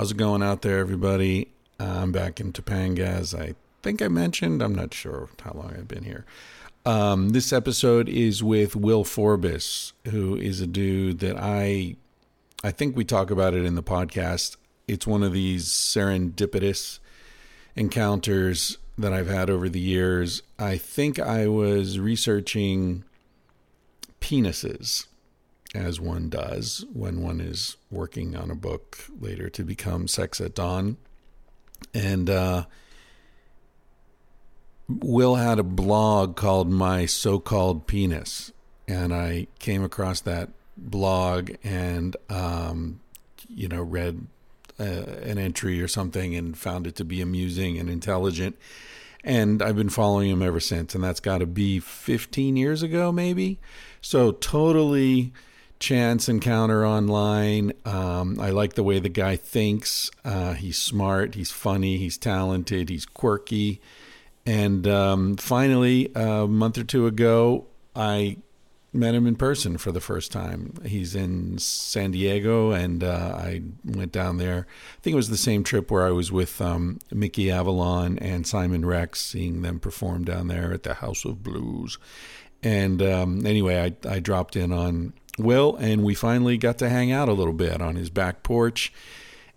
How's it going out there, everybody? I'm back in Topanga, as I think I mentioned. I'm not sure how long I've been here. Um, this episode is with Wil Forbis, who is a dude that I, I think we talk about it in the podcast. It's one of these serendipitous encounters that I've had over the years. I think I was researching penises as one does when one is working on a book later to become Sex at Dawn. And uh, Wil had a blog called My So Called Penis. And I came across that blog and, um, you know, read uh, an entry or something and found it to be amusing and intelligent. And I've been following him ever since. And that's got to be 15 years ago, maybe. So totally chance encounter online. Um, I like the way the guy thinks. Uh, he's smart, he's funny, he's talented, he's quirky. And um, finally, a month or two ago, I met him in person for the first time. He's in San Diego, and uh, I went down there. I think it was the same trip where I was with um, Mickey Avalon and Simon Rex, seeing them perform down there at the House of Blues. And um, anyway, I, I dropped in on Wil, and we finally got to hang out a little bit on his back porch.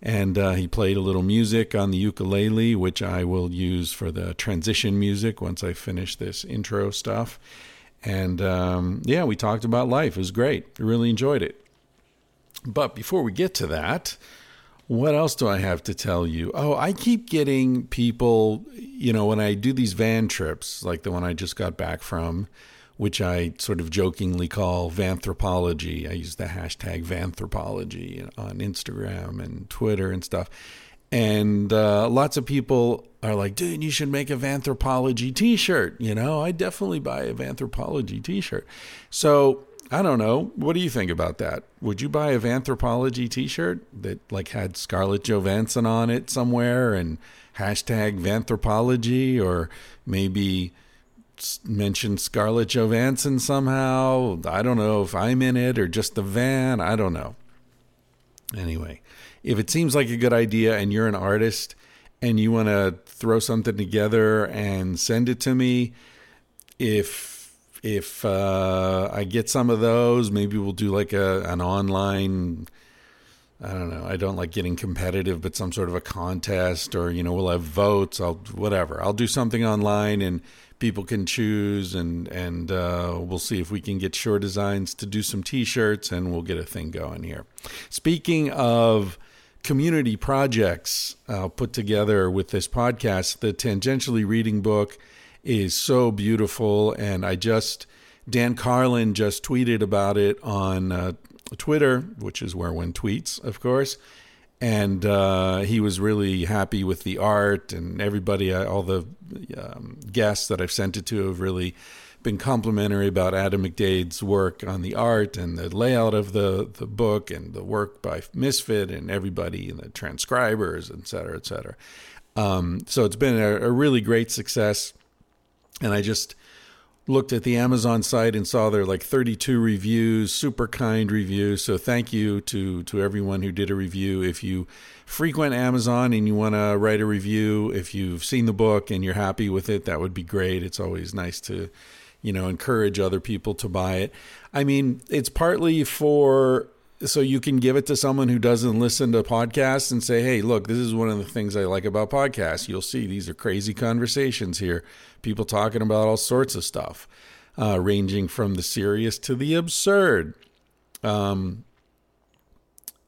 And uh, he played a little music on the ukulele, which I will use for the transition music once I finish this intro stuff. And um, yeah, we talked about life. It was great. I really enjoyed it. But before we get to that, what else do I have to tell you? Oh, I keep getting people, you know, when I do these van trips, like the one I just got back from, which I sort of jokingly call vanthropology. I use the hashtag vanthropology on Instagram and Twitter and stuff. And uh, lots of people are like, dude, you should make a vanthropology t shirt. You know, I definitely buy a vanthropology t shirt. So I don't know. What do you think about that? Would you buy a vanthropology t shirt that like had Scarlett Johansson on it somewhere and hashtag vanthropology or maybe mentioned Scarlett Johansson somehow. I don't know if I'm in it or just the van. I don't know. Anyway, if it seems like a good idea and you're an artist and you want to throw something together and send it to me, if if uh, I get some of those, maybe we'll do like a an online. I don't know. I don't like getting competitive, but some sort of a contest, or you know, we'll have votes. I'll whatever. I'll do something online and people can choose and and uh, we'll see if we can get Shore Designs to do some t-shirts and we'll get a thing going here. Speaking of community projects uh, put together with this podcast the tangentially reading book is so beautiful. And i just dan carlin just tweeted about it on uh, twitter which is where one tweets of course and uh, he was really happy with the art and everybody uh, all the um, guests that i've sent it to have really been complimentary about adam mcdade's work on the art and the layout of the, the book and the work by misfit and everybody and the transcribers et cetera et cetera. Um, so it's been a, a really great success. And i just looked at the Amazon site and saw there like 32 reviews, super kind reviews. So thank you to to everyone who did a review. If you frequent Amazon and you want to write a review, if you've seen the book and you're happy with it, that would be great. It's always nice to you know encourage other people to buy it. I mean, it's partly for so you can give it to someone who doesn't listen to podcasts and say, "Hey, look, this is one of the things I like about podcasts. You'll see these are crazy conversations here, people talking about all sorts of stuff, uh, ranging from the serious to the absurd." Um,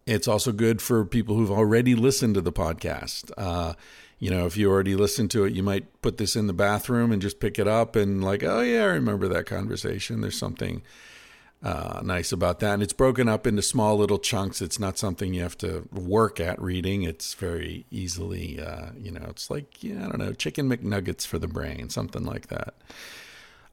it's also good for people who've already listened to the podcast. Uh, you know, if you already listened to it, you might put this in the bathroom and just pick it up and like, oh yeah, I remember that conversation. There's something uh, nice about that. And it's broken up into small little chunks. It's not something you have to work at reading. It's very easily, uh, you know, it's like, yeah, I don't know, chicken McNuggets for the brain, something like that.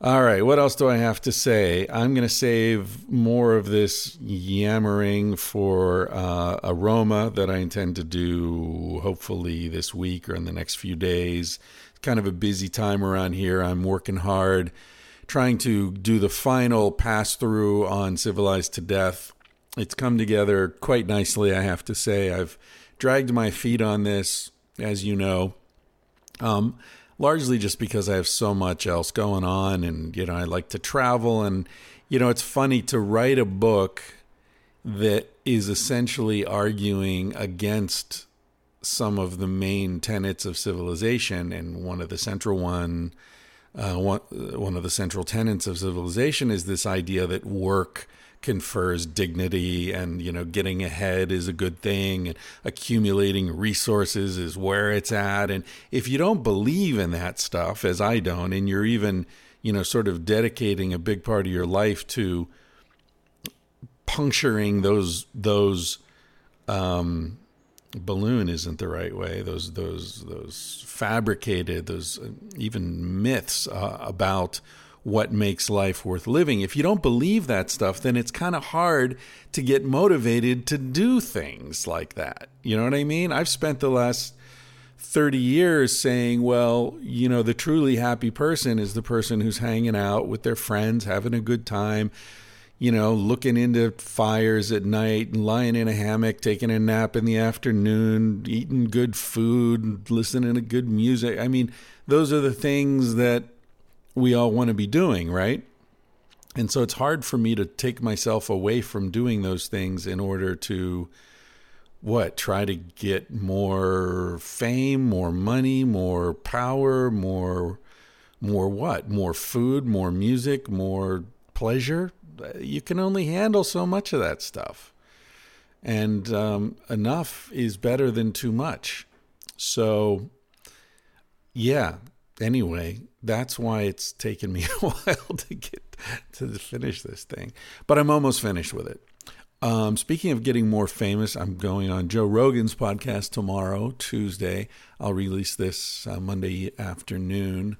All right, what else do I have to say? I'm going to save more of this yammering for uh, aroma that I intend to do hopefully this week or in the next few days. It's kind of a busy time around here. I'm working hard, trying to do the final pass through on Civilized to Death. It's come together quite nicely, I have to say. I've dragged my feet on this, as you know. Um, largely just because I have so much else going on and you know I like to travel and you know it's funny to write a book that is essentially arguing against some of the main tenets of civilization and one of the central one uh, one one of the central tenets of civilization is this idea that work confers dignity and you know getting ahead is a good thing and accumulating resources is where it's at. And if you don't believe in that stuff as I don't and you're even you know sort of dedicating a big part of your life to puncturing those those um balloon isn't the right way those those those fabricated those uh, even myths uh, about what makes life worth living. If you don't believe that stuff, then it's kind of hard to get motivated to do things like that. You know what I mean? I've spent the last 30 years saying, well, you know, the truly happy person is the person who's hanging out with their friends, having a good time, you know, looking into fires at night and lying in a hammock, taking a nap in the afternoon, eating good food, listening to good music. I mean, those are the things that we all want to be doing, right? And so it's hard for me to take myself away from doing those things in order to what? Try to get more fame, more money, more power, more more what? More food, more music, more pleasure. You can only handle so much of that stuff. And um, enough is better than too much. So, yeah, anyway, that's why it's taken me a while to get to finish this thing. But I'm almost finished with it. Um, speaking of getting more famous, I'm going on Joe Rogan's podcast tomorrow, Tuesday. I'll release this uh, Monday afternoon.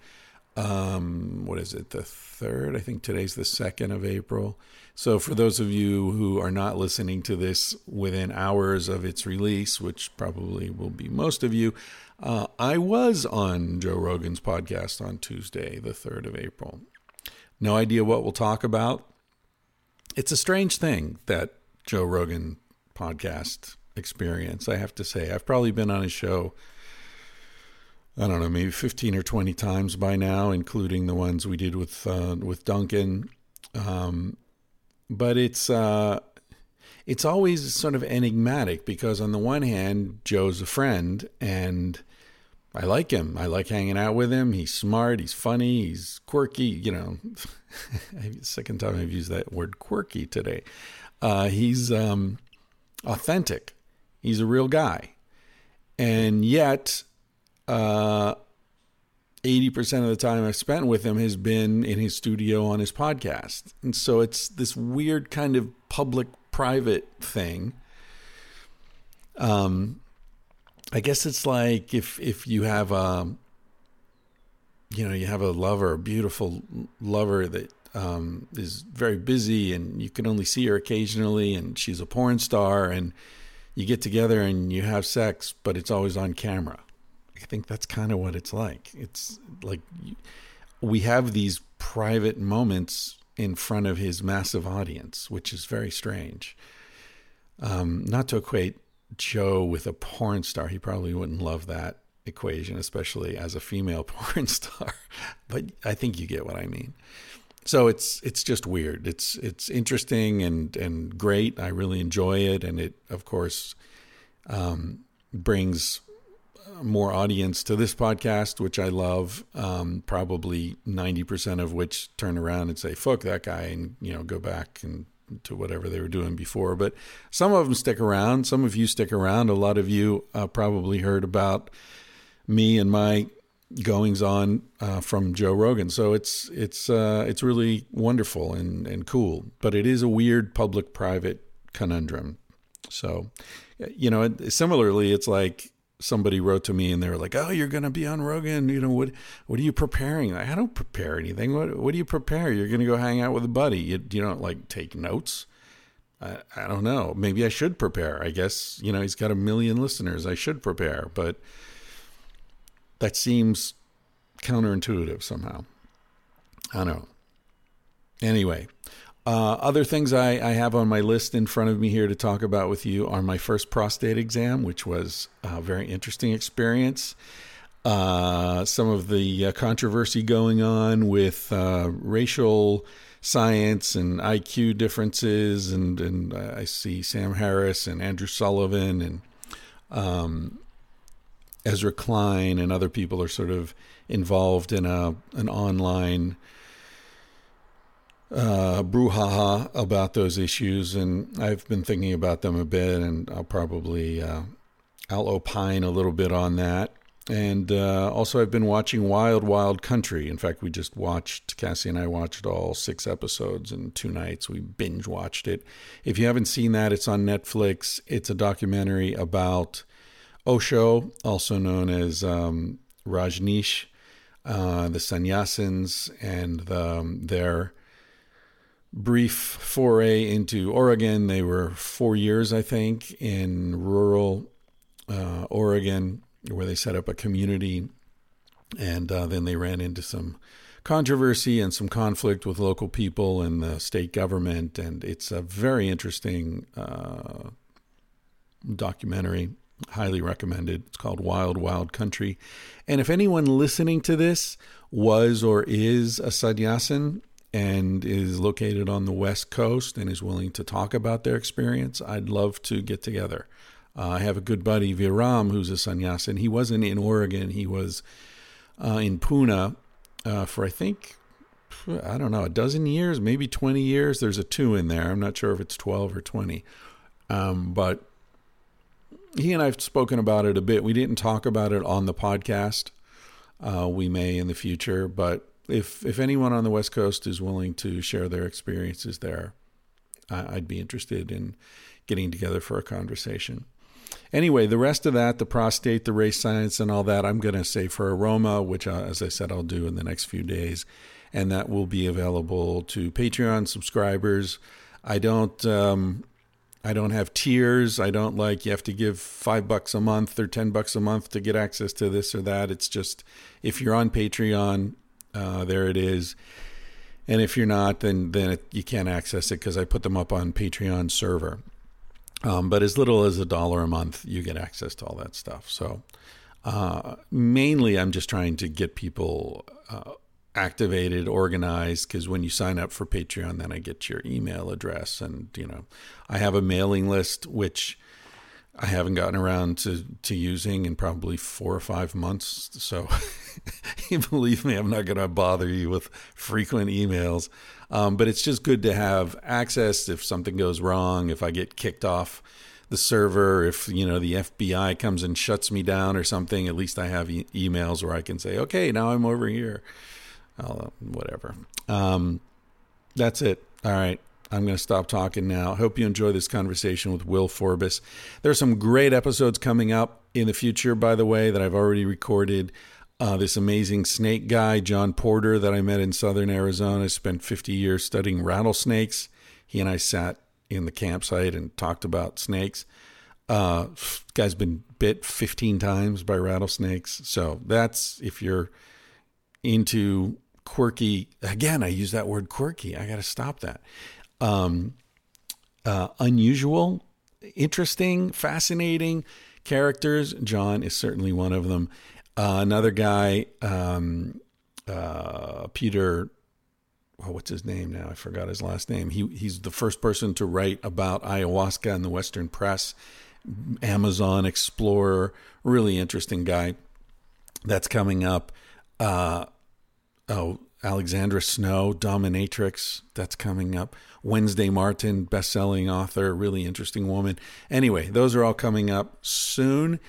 Um, what is it, the third? I think today's the second of April. So, for those of you who are not listening to this within hours of its release, which probably will be most of you, uh, I was on Joe Rogan's podcast on Tuesday, the 3rd of April. No idea what we'll talk about. It's a strange thing that Joe Rogan podcast experience, I have to say. I've probably been on his show, I don't know, maybe 15 or 20 times by now, including the ones we did with uh, with Duncan. Um, but it's uh, it's always sort of enigmatic because on the one hand, Joe's a friend and I like him. I like hanging out with him. He's smart. He's funny. He's quirky. You know, second time I've used that word quirky today. Uh, he's um, authentic. He's a real guy. And yet, uh, 80% of the time I've spent with him has been in his studio on his podcast. And so it's this weird kind of public private thing. Um, I guess it's like if if you have a you know you have a lover, a beautiful lover that um, is very busy, and you can only see her occasionally, and she's a porn star, and you get together and you have sex, but it's always on camera. I think that's kind of what it's like. It's like we have these private moments in front of his massive audience, which is very strange. Um, not to equate Joe with a porn star, he probably wouldn't love that equation, especially as a female porn star. but I think you get what I mean. So it's it's just weird. It's it's interesting and and great. I really enjoy it, and it of course um, brings more audience to this podcast, which I love. Um, probably ninety percent of which turn around and say "fuck that guy" and you know go back and to whatever they were doing before. But some of them stick around. Some of you stick around. A lot of you uh, probably heard about me and my goings on uh, from Joe Rogan. So it's it's uh, it's really wonderful and and cool. But it is a weird public private conundrum. So, you know, similarly, it's like somebody wrote to me and they were like, "Oh, you're going to be on Rogan. You know what? What are you preparing?" I don't prepare anything. What What do you prepare? You're going to go hang out with a buddy. You, you don't like take notes. I, I don't know. Maybe I should prepare. I guess you know he's got a million listeners. I should prepare, but that seems counterintuitive somehow. I don't know. Anyway, uh, other things I, I, have on my list in front of me here to talk about with you are my first prostate exam, which was a very interesting experience. Uh, some of the uh, controversy going on with uh, racial science and IQ differences, and and I see Sam Harris and Andrew Sullivan and um, Ezra Klein and other people are sort of involved in a an online uh, brouhaha about those issues, and I've been thinking about them a bit, and I'll probably uh, I'll opine a little bit on that. And uh, also, I've been watching Wild Wild Country. In fact, we just watched Cassie and I watched all six episodes in two nights. We binge watched it. If you haven't seen that, it's on Netflix. It's a documentary about Osho, also known as um, Rajneesh, uh, the sannyasins, and the, um, their brief foray into Oregon. They were four years, I think, in rural uh, Oregon, where they set up a community, and uh, then they ran into some controversy and some conflict with local people and the state government. And it's a very interesting uh, documentary. Highly recommended. It's called Wild Wild Country. And if anyone listening to this was or is a sannyasin, and is located on the West Coast and is willing to talk about their experience, I'd love to get together. Uh, I have a good buddy, Viram, who's a sannyasin. He wasn't in Oregon, he was uh, in Pune uh, for, I think, I don't know, a dozen years, maybe 20 years. There's a two in there. I'm not sure if it's 12 or 20. Um, but he and I've spoken about it a bit. We didn't talk about it on the podcast. Uh, we may in the future, but if if anyone on the West Coast is willing to share their experiences there, I, I'd be interested in getting together for a conversation. Anyway, the rest of that, the prostate, the race science, and all that, I'm going to say for Aroma, which, uh, as I said, I'll do in the next few days, and that will be available to Patreon subscribers. I don't. Um, I don't have tiers. I don't like you have to give five bucks a month or ten bucks a month to get access to this or that. It's just if you're on Patreon, uh, there it is. And if you're not, then then it, you can't access it because I put them up on Patreon server. Um, but as little as a dollar a month, you get access to all that stuff. So uh, mainly, I'm just trying to get people uh, activated, organized. Because when you sign up for Patreon, then I get your email address, and you know, I have a mailing list which I haven't gotten around to to using in probably four or five months. So believe me, I'm not going to bother you with frequent emails. Um, but it's just good to have access if something goes wrong, if I get kicked off the server, if you know the FBI comes and shuts me down or something. At least I have e- emails where I can say, okay, now I'm over here. I'll, whatever. Um, that's it. All right. I'm going to stop talking now. Hope you enjoy this conversation with Wil Forbis. There's some great episodes coming up in the future, by the way, that I've already recorded. Uh, this amazing snake guy, John Porter, that I met in southern Arizona, spent 50 years studying rattlesnakes. He and I sat in the campsite and talked about snakes. Uh, guy's been bit 15 times by rattlesnakes. So that's if you're into quirky. Again, I use that word quirky. I got to stop that um, uh, unusual, interesting, fascinating characters. John is certainly one of them. Uh, another guy, um, uh, Peter. Oh, what's his name now? I forgot his last name. He he's the first person to write about ayahuasca in the Western press. Amazon explorer, really interesting guy. That's coming up. Uh, oh, Alexandra Snow, Dominatrix, that's coming up. Wednesday Martin, best-selling author, really interesting woman. Anyway, those are all coming up soon,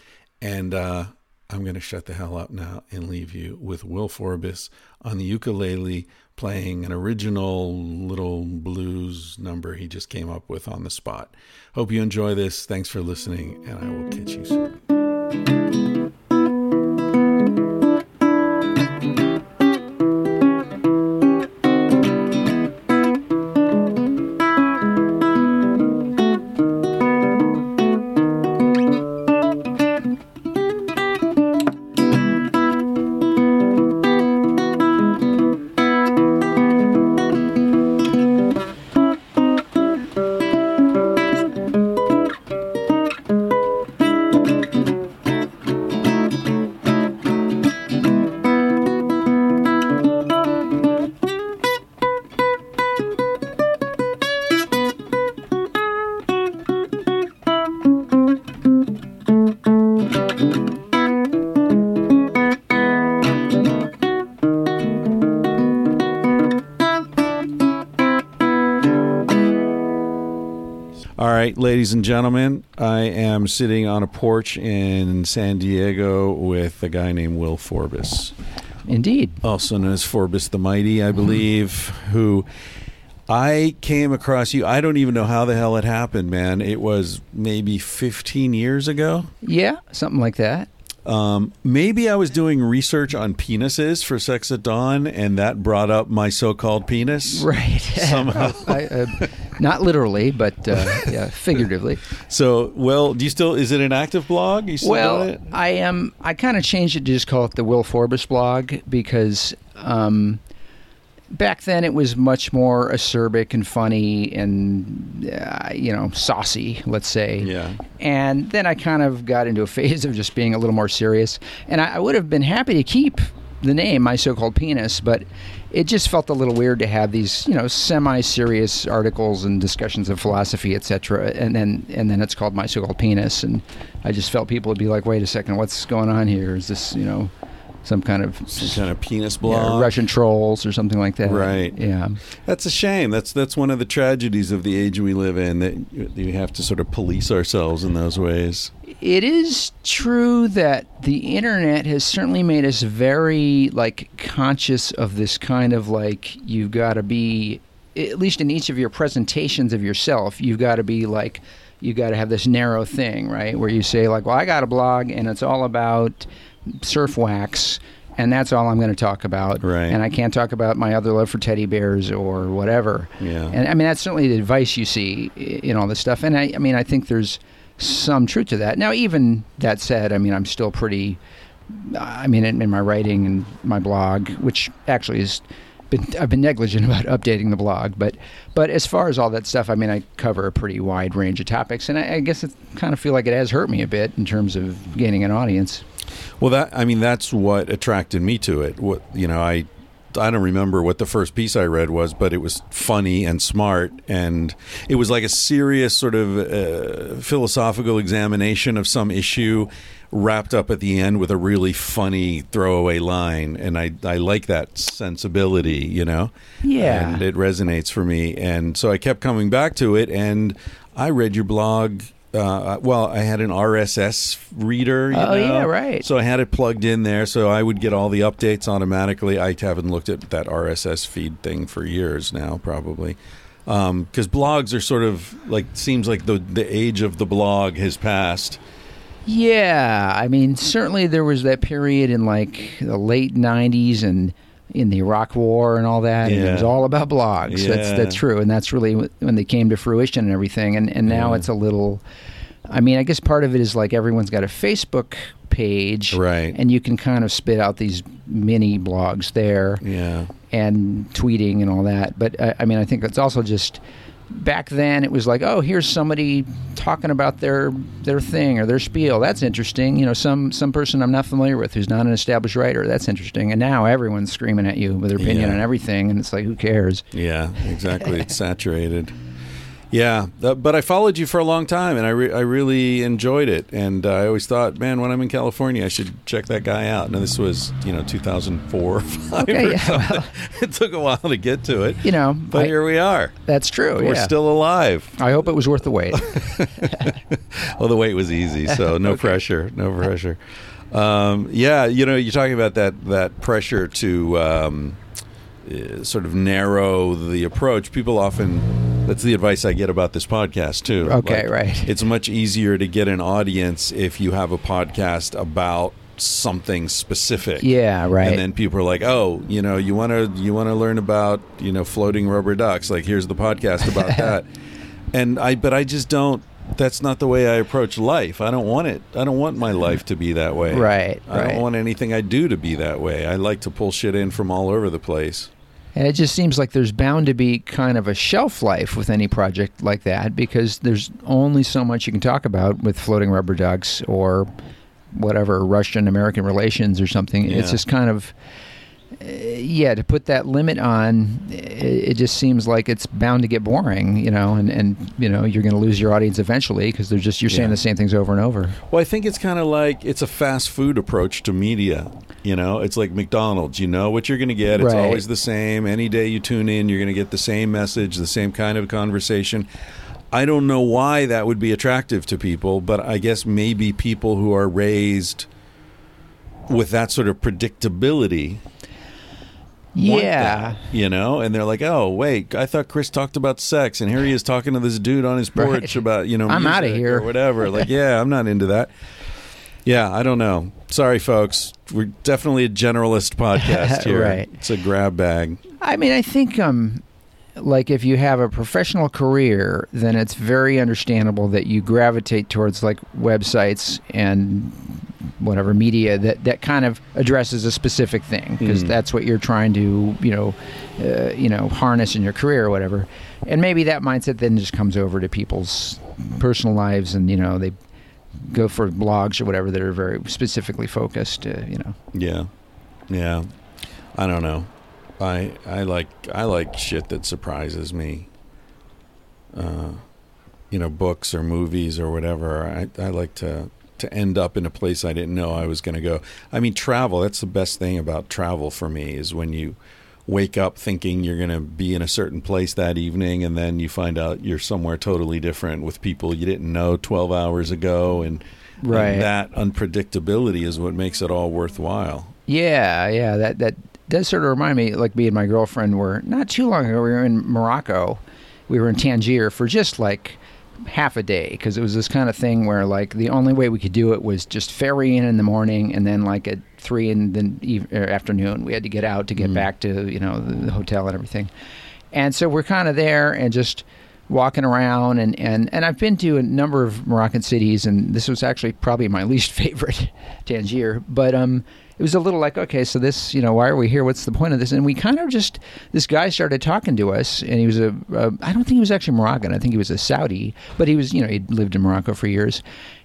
and uh, I'm going to shut the hell up now and leave you with Wil Forbis on the ukulele playing an original little blues number he just came up with on the spot. Hope you enjoy this. Thanks for listening, and I will catch you soon. And gentlemen, I am sitting on a porch in San Diego with a guy named Wil Forbis, Indeed. also known as Forbis the Mighty, I believe, who I came across you. I don't even know how the hell it happened, man. It was maybe 15 years ago. Yeah, something like that. Um, maybe I was doing research on penises for Sex at Dawn, and that brought up my so-called penis. Right. Somehow. I, uh, not literally, but uh, yeah, figuratively. So, well, do you still? Is it an active blog? You still Well, it? I am. I kind of changed it to just call it the Wil Forbis blog because um, back then it was much more acerbic and funny and uh, you know saucy, let's say. Yeah. And then I kind of got into a phase of just being a little more serious. And I, I would have been happy to keep the name, my so-called penis, but it just felt a little weird to have these, you know, semi-serious articles and discussions of philosophy, etc. And then and then it's called my so-called penis, and I just felt people would be like, "Wait a second, what's going on here? Is this, you know?" Some kind of Some kind of penis yeah, blog. Russian trolls or something like that. Right. Yeah. That's a shame. That's that's one of the tragedies of the age we live in. That you have to sort of police ourselves in those ways. It is true that the internet has certainly made us very like conscious of this kind of like you've got to be at least in each of your presentations of yourself, you've got to be like you got to have this narrow thing, right? Where you say like, "Well, I got a blog and it's all about surf wax." And that's all I'm going to talk about. Right. And I can't talk about my other love for teddy bears or whatever. Yeah. And I mean, that's certainly the advice you see in all this stuff. And I, I mean, I think there's some truth to that. Now, even that said, I mean, I'm still pretty. I mean, in, in my writing and my blog, which actually is been I've been negligent about updating the blog, but but as far as all that stuff, I mean, I cover a pretty wide range of topics, and I, I guess it kind of feel like it has hurt me a bit in terms of gaining an audience. Well, that I mean, that's what attracted me to it. What you know, I I don't remember what the first piece I read was, but it was funny and smart, and it was like a serious sort of uh, philosophical examination of some issue, wrapped up at the end with a really funny throwaway line, and I I like that sensibility, you know. Yeah. and it resonates for me, and so I kept coming back to it, and I read your blog. Uh, well, I had an RSS reader. You Oh, know? yeah, right. So I had it plugged in there, so I would get all the updates automatically. I haven't looked at that RSS feed thing for years now, probably, because blogs are sort of like seems like the the age of the blog has passed. Yeah, I mean, certainly there was that period in like the late '90s and in the Iraq War and all that. And it was all about blogs. That's Yeah. that's true, and that's really when they came to fruition and everything. And and now Yeah. it's a little. I mean, I guess part of it is like everyone's got a Facebook page, Right. And you can kind of spit out these mini blogs there Yeah, and tweeting and all that. But uh, I mean, I think it's also just back then it was like, oh, here's somebody talking about their their thing or their spiel. That's interesting. You know, some some person I'm not familiar with who's not an established writer. That's interesting. And now everyone's screaming at you with their opinion Yeah. on everything, and it's like, who cares? yeah, exactly. it's saturated. Yeah, but I followed you for a long time, and I re- I really enjoyed it. And uh, I always thought, man, when I'm in California, I should check that guy out. And this was, you know, 2004 or five. Okay, or yeah, well. it took a while to get to it, You know, but I- here we are. that's true. We're yeah. still alive. I hope it was worth the wait. Well, the wait was easy, so no pressure, no pressure. Um, yeah, you know, you're talking about that that pressure to um, Uh, sort of narrow the approach. People often that's the advice I get about this podcast too. Okay, right. It's much easier to get an audience if you have a podcast about something specific. yeah, right. And then people are like, "Oh, you know, you want to you want to learn about you know floating rubber ducks? Like, here's the podcast about that." And I, but I just don't. That's not the way I approach life. I don't want it. I don't want my life to be that way. Right, I right. don't want anything I do to be that way. I like to pull shit in from all over the place. And it just seems like there's bound to be kind of a shelf life with any project like that because there's only so much you can talk about with floating rubber ducks or whatever Russian American relations or something. Yeah. It's just kind of uh, yeah, to put that limit on, it, it just seems like it's bound to get boring, you know, and, and you know you're going to lose your audience eventually because they're just you're saying Yeah. the same things over and over. Well, I think it's kind of like it's a fast food approach to media. You know, it's like McDonald's. You know what you're going to get. It's Right. always the same. Any day you tune in, you're going to get the same message, the same kind of conversation. I don't know why that would be attractive to people, but I guess maybe people who are raised with that sort of predictability Yeah, that, you know, and they're like, "Oh, wait, I thought Chris talked about sex, and here he is talking to this dude on his porch Right. about you know, I'm out of here." or whatever." Like, yeah, I'm not into that. Yeah, I don't know. Sorry, folks. We're definitely a generalist podcast here. Right. It's a grab bag. I mean, I think um, like if you have a professional career, then it's very understandable that you gravitate towards like websites and whatever media that that kind of addresses a specific thing because Mhm. that's what you're trying to you know uh, you know harness in your career or whatever. And maybe that mindset then just comes over to people's personal lives, and you know they go for blogs or whatever that are very specifically focused. Uh, you know. Yeah, yeah. I don't know. I I like I like shit that surprises me. Uh, you know, books or movies or whatever. I I like to to end up in a place I didn't know I was going to go. I mean, travel. That's the best thing about travel for me is when you wake up thinking you're going to be in a certain place that evening and then you find out you're somewhere totally different with people you didn't know 12 hours ago and, and that unpredictability is what makes it all worthwhile. Yeah, yeah, that that does sort of remind me. Like me and my girlfriend were not too long ago. We were in Morocco. We were in Tangier for just like half a day because it was this kind of thing where like the only way we could do it was just ferry in in the morning and then like at three in the eve- er, afternoon we had to get out to get back to you know the, the hotel and everything. And so we're kind of there and just walking around and, and, and I've been to a number of Moroccan cities and this was actually probably my least favorite Tangier but um it was a little like okay so this you know why are we here what's the point of this and we kind of just this guy started talking to us and he was a a I don't think he was actually Moroccan I think he was a Saudi but he was you know he'd lived in Morocco for years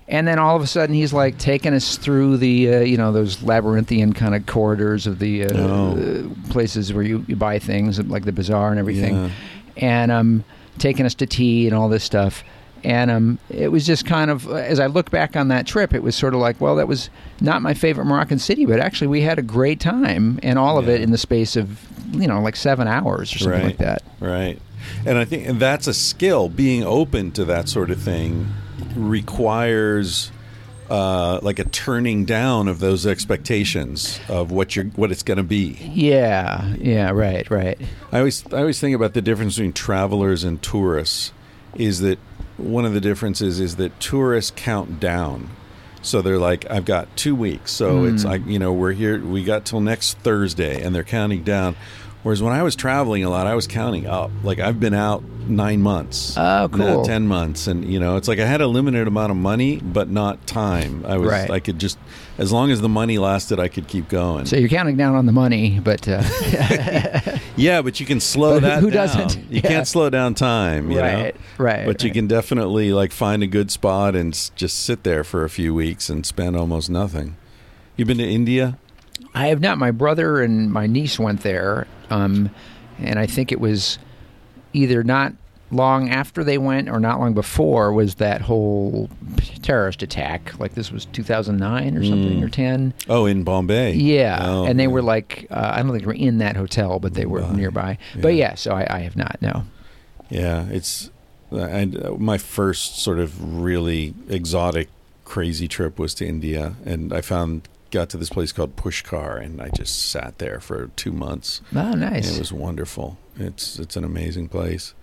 and then all of a sudden he's like taking us through the uh, you know those labyrinthian kind of corridors of the uh, Oh. places where you, you buy things like the bazaar and everything Yeah. and um, taking us to tea and all this stuff. And um, it was just kind of, as I look back on that trip, it was sort of like, well, that was not my favorite Moroccan city, but actually we had a great time, and all of it in the space of, you know, like seven hours or something Right. like that. Right. And I think and that's a skill. Being open to that sort of thing requires uh, like a turning down of those expectations of what you're what it's going to be. Yeah, yeah, right, right. I always I always think about the difference between travelers and tourists is that one of the differences is that tourists count down. So they're like, I've got two weeks. So it's hmm. like, you know, we're here, we got till next Thursday, and they're counting down. Whereas when I was traveling a lot, I was counting up. Like I've been out nine months, Oh, cool. ten months, and you know, it's like I had a limited amount of money, but not time. I was, Right. I could just, as long as the money lasted, I could keep going. So you're counting down on the money, but uh, Yeah, but you can slow But that who down. doesn't? You Yeah. can't slow down time, you Right, know? right, But you can definitely like find a good spot and just sit there for a few weeks and spend almost nothing. You've been to India? I have not. My brother and my niece went there, um, and I think it was either not long after they went or not long before was that whole terrorist attack. Like this was 2009 or something mm. or 10. Oh, in Bombay. Yeah, Oh, and they yeah. were like uh, I don't think they were in that hotel, but they were Nearby. nearby. But Yeah. yeah, so I, I have not. No. Yeah, it's uh, I, uh, my first sort of really exotic, crazy trip was to India, and I found got to this place called Pushkar, and I just sat there for two months. Oh, nice. It was wonderful. It's it's an amazing place.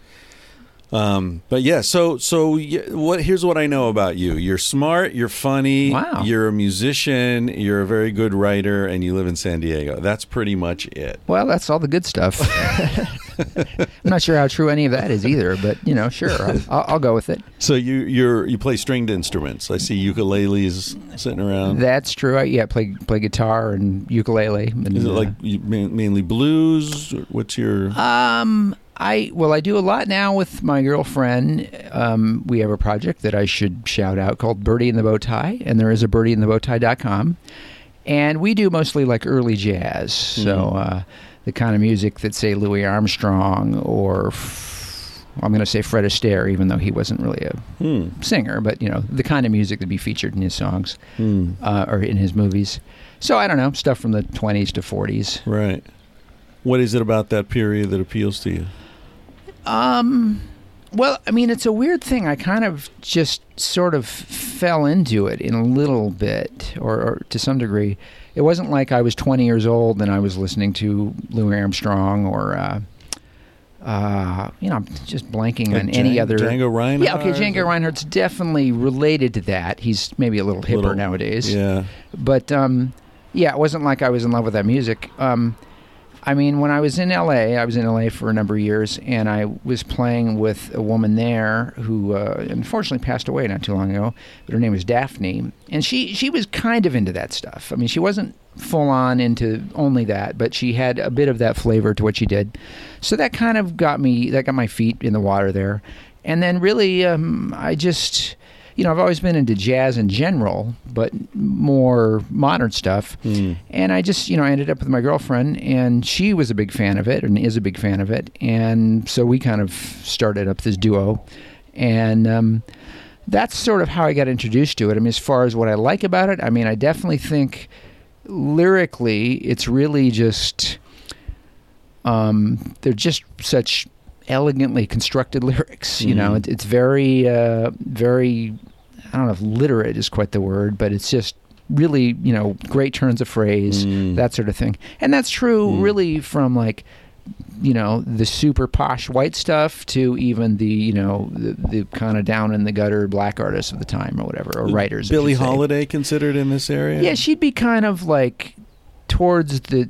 Um, but yeah, so so what? Here's what I know about you. You're smart. You're funny. Wow. You're a musician. You're a very good writer, and you live in San Diego. That's pretty much it. well, that's all the good stuff. I'm not sure how true any of that is either, but you know, sure, I'll, I'll, go with it. So you you're you play stringed instruments. I see ukuleles sitting around. That's true. I, yeah, play play guitar and ukulele. And, Is it uh, like you, ma- mainly blues? What's your? Um, I well, I do a lot now with my girlfriend. Um, we have a project that I should shout out called Birdie and the Bow Tie, and there is a birdieandthebowtie.com. And we do mostly like early jazz, so uh, the kind of music that say Louis Armstrong or f- I'm going to say Fred Astaire, even though he wasn't really a Hmm. singer, but you know the kind of music that be featured in his songs Hmm. uh, or in his movies. So I don't know stuff from the 20s to 40s. Right. What is it about that period that appeals to you? Um, well, I mean, it's a weird thing. I kind of just sort of fell into it in a little bit, or, or to some degree. It wasn't like I was 20 years old and I was listening to Louis Armstrong or, uh, uh, you know, I'm just blanking on Like any other. Django Reinhardt? Yeah, okay, Django Reinhardt's definitely related to that. He's maybe a little hipper Little- nowadays. Yeah. But um, yeah, it wasn't like I was in love with that music. Um, I mean, when I was in LA, I was in LA for a number of years, and I was playing with a woman there who uh, unfortunately passed away not too long ago. But her name was Daphne, and she she was kind of into that stuff. I mean, she wasn't full on into only that, but she had a bit of that flavor to what she did. So that kind of got me that got my feet in the water there, and then really, um, I just you know, I've always been into jazz in general, but more modern stuff. And I just, you know, I ended up with my girlfriend, and she was a big fan of it, and is a big fan of it. And so we kind of started up this duo. And um, that's sort of how I got introduced to it. I mean, as far as what I like about it, I mean, I definitely think lyrically, it's really just, um, they're just such elegantly constructed lyrics. You know, Mhm. it, it's very, uh, very. I don't know if literate is quite the word, but it's just really, you know, great turns of phrase, Mm. that sort of thing. And that's true, Mm. really, from like, you know, the super posh white stuff to even the, you know, the, the kind of down in the gutter black artists of the time or whatever, or writers. Billie. Holiday considered in this area? Yeah, she'd be kind of like towards the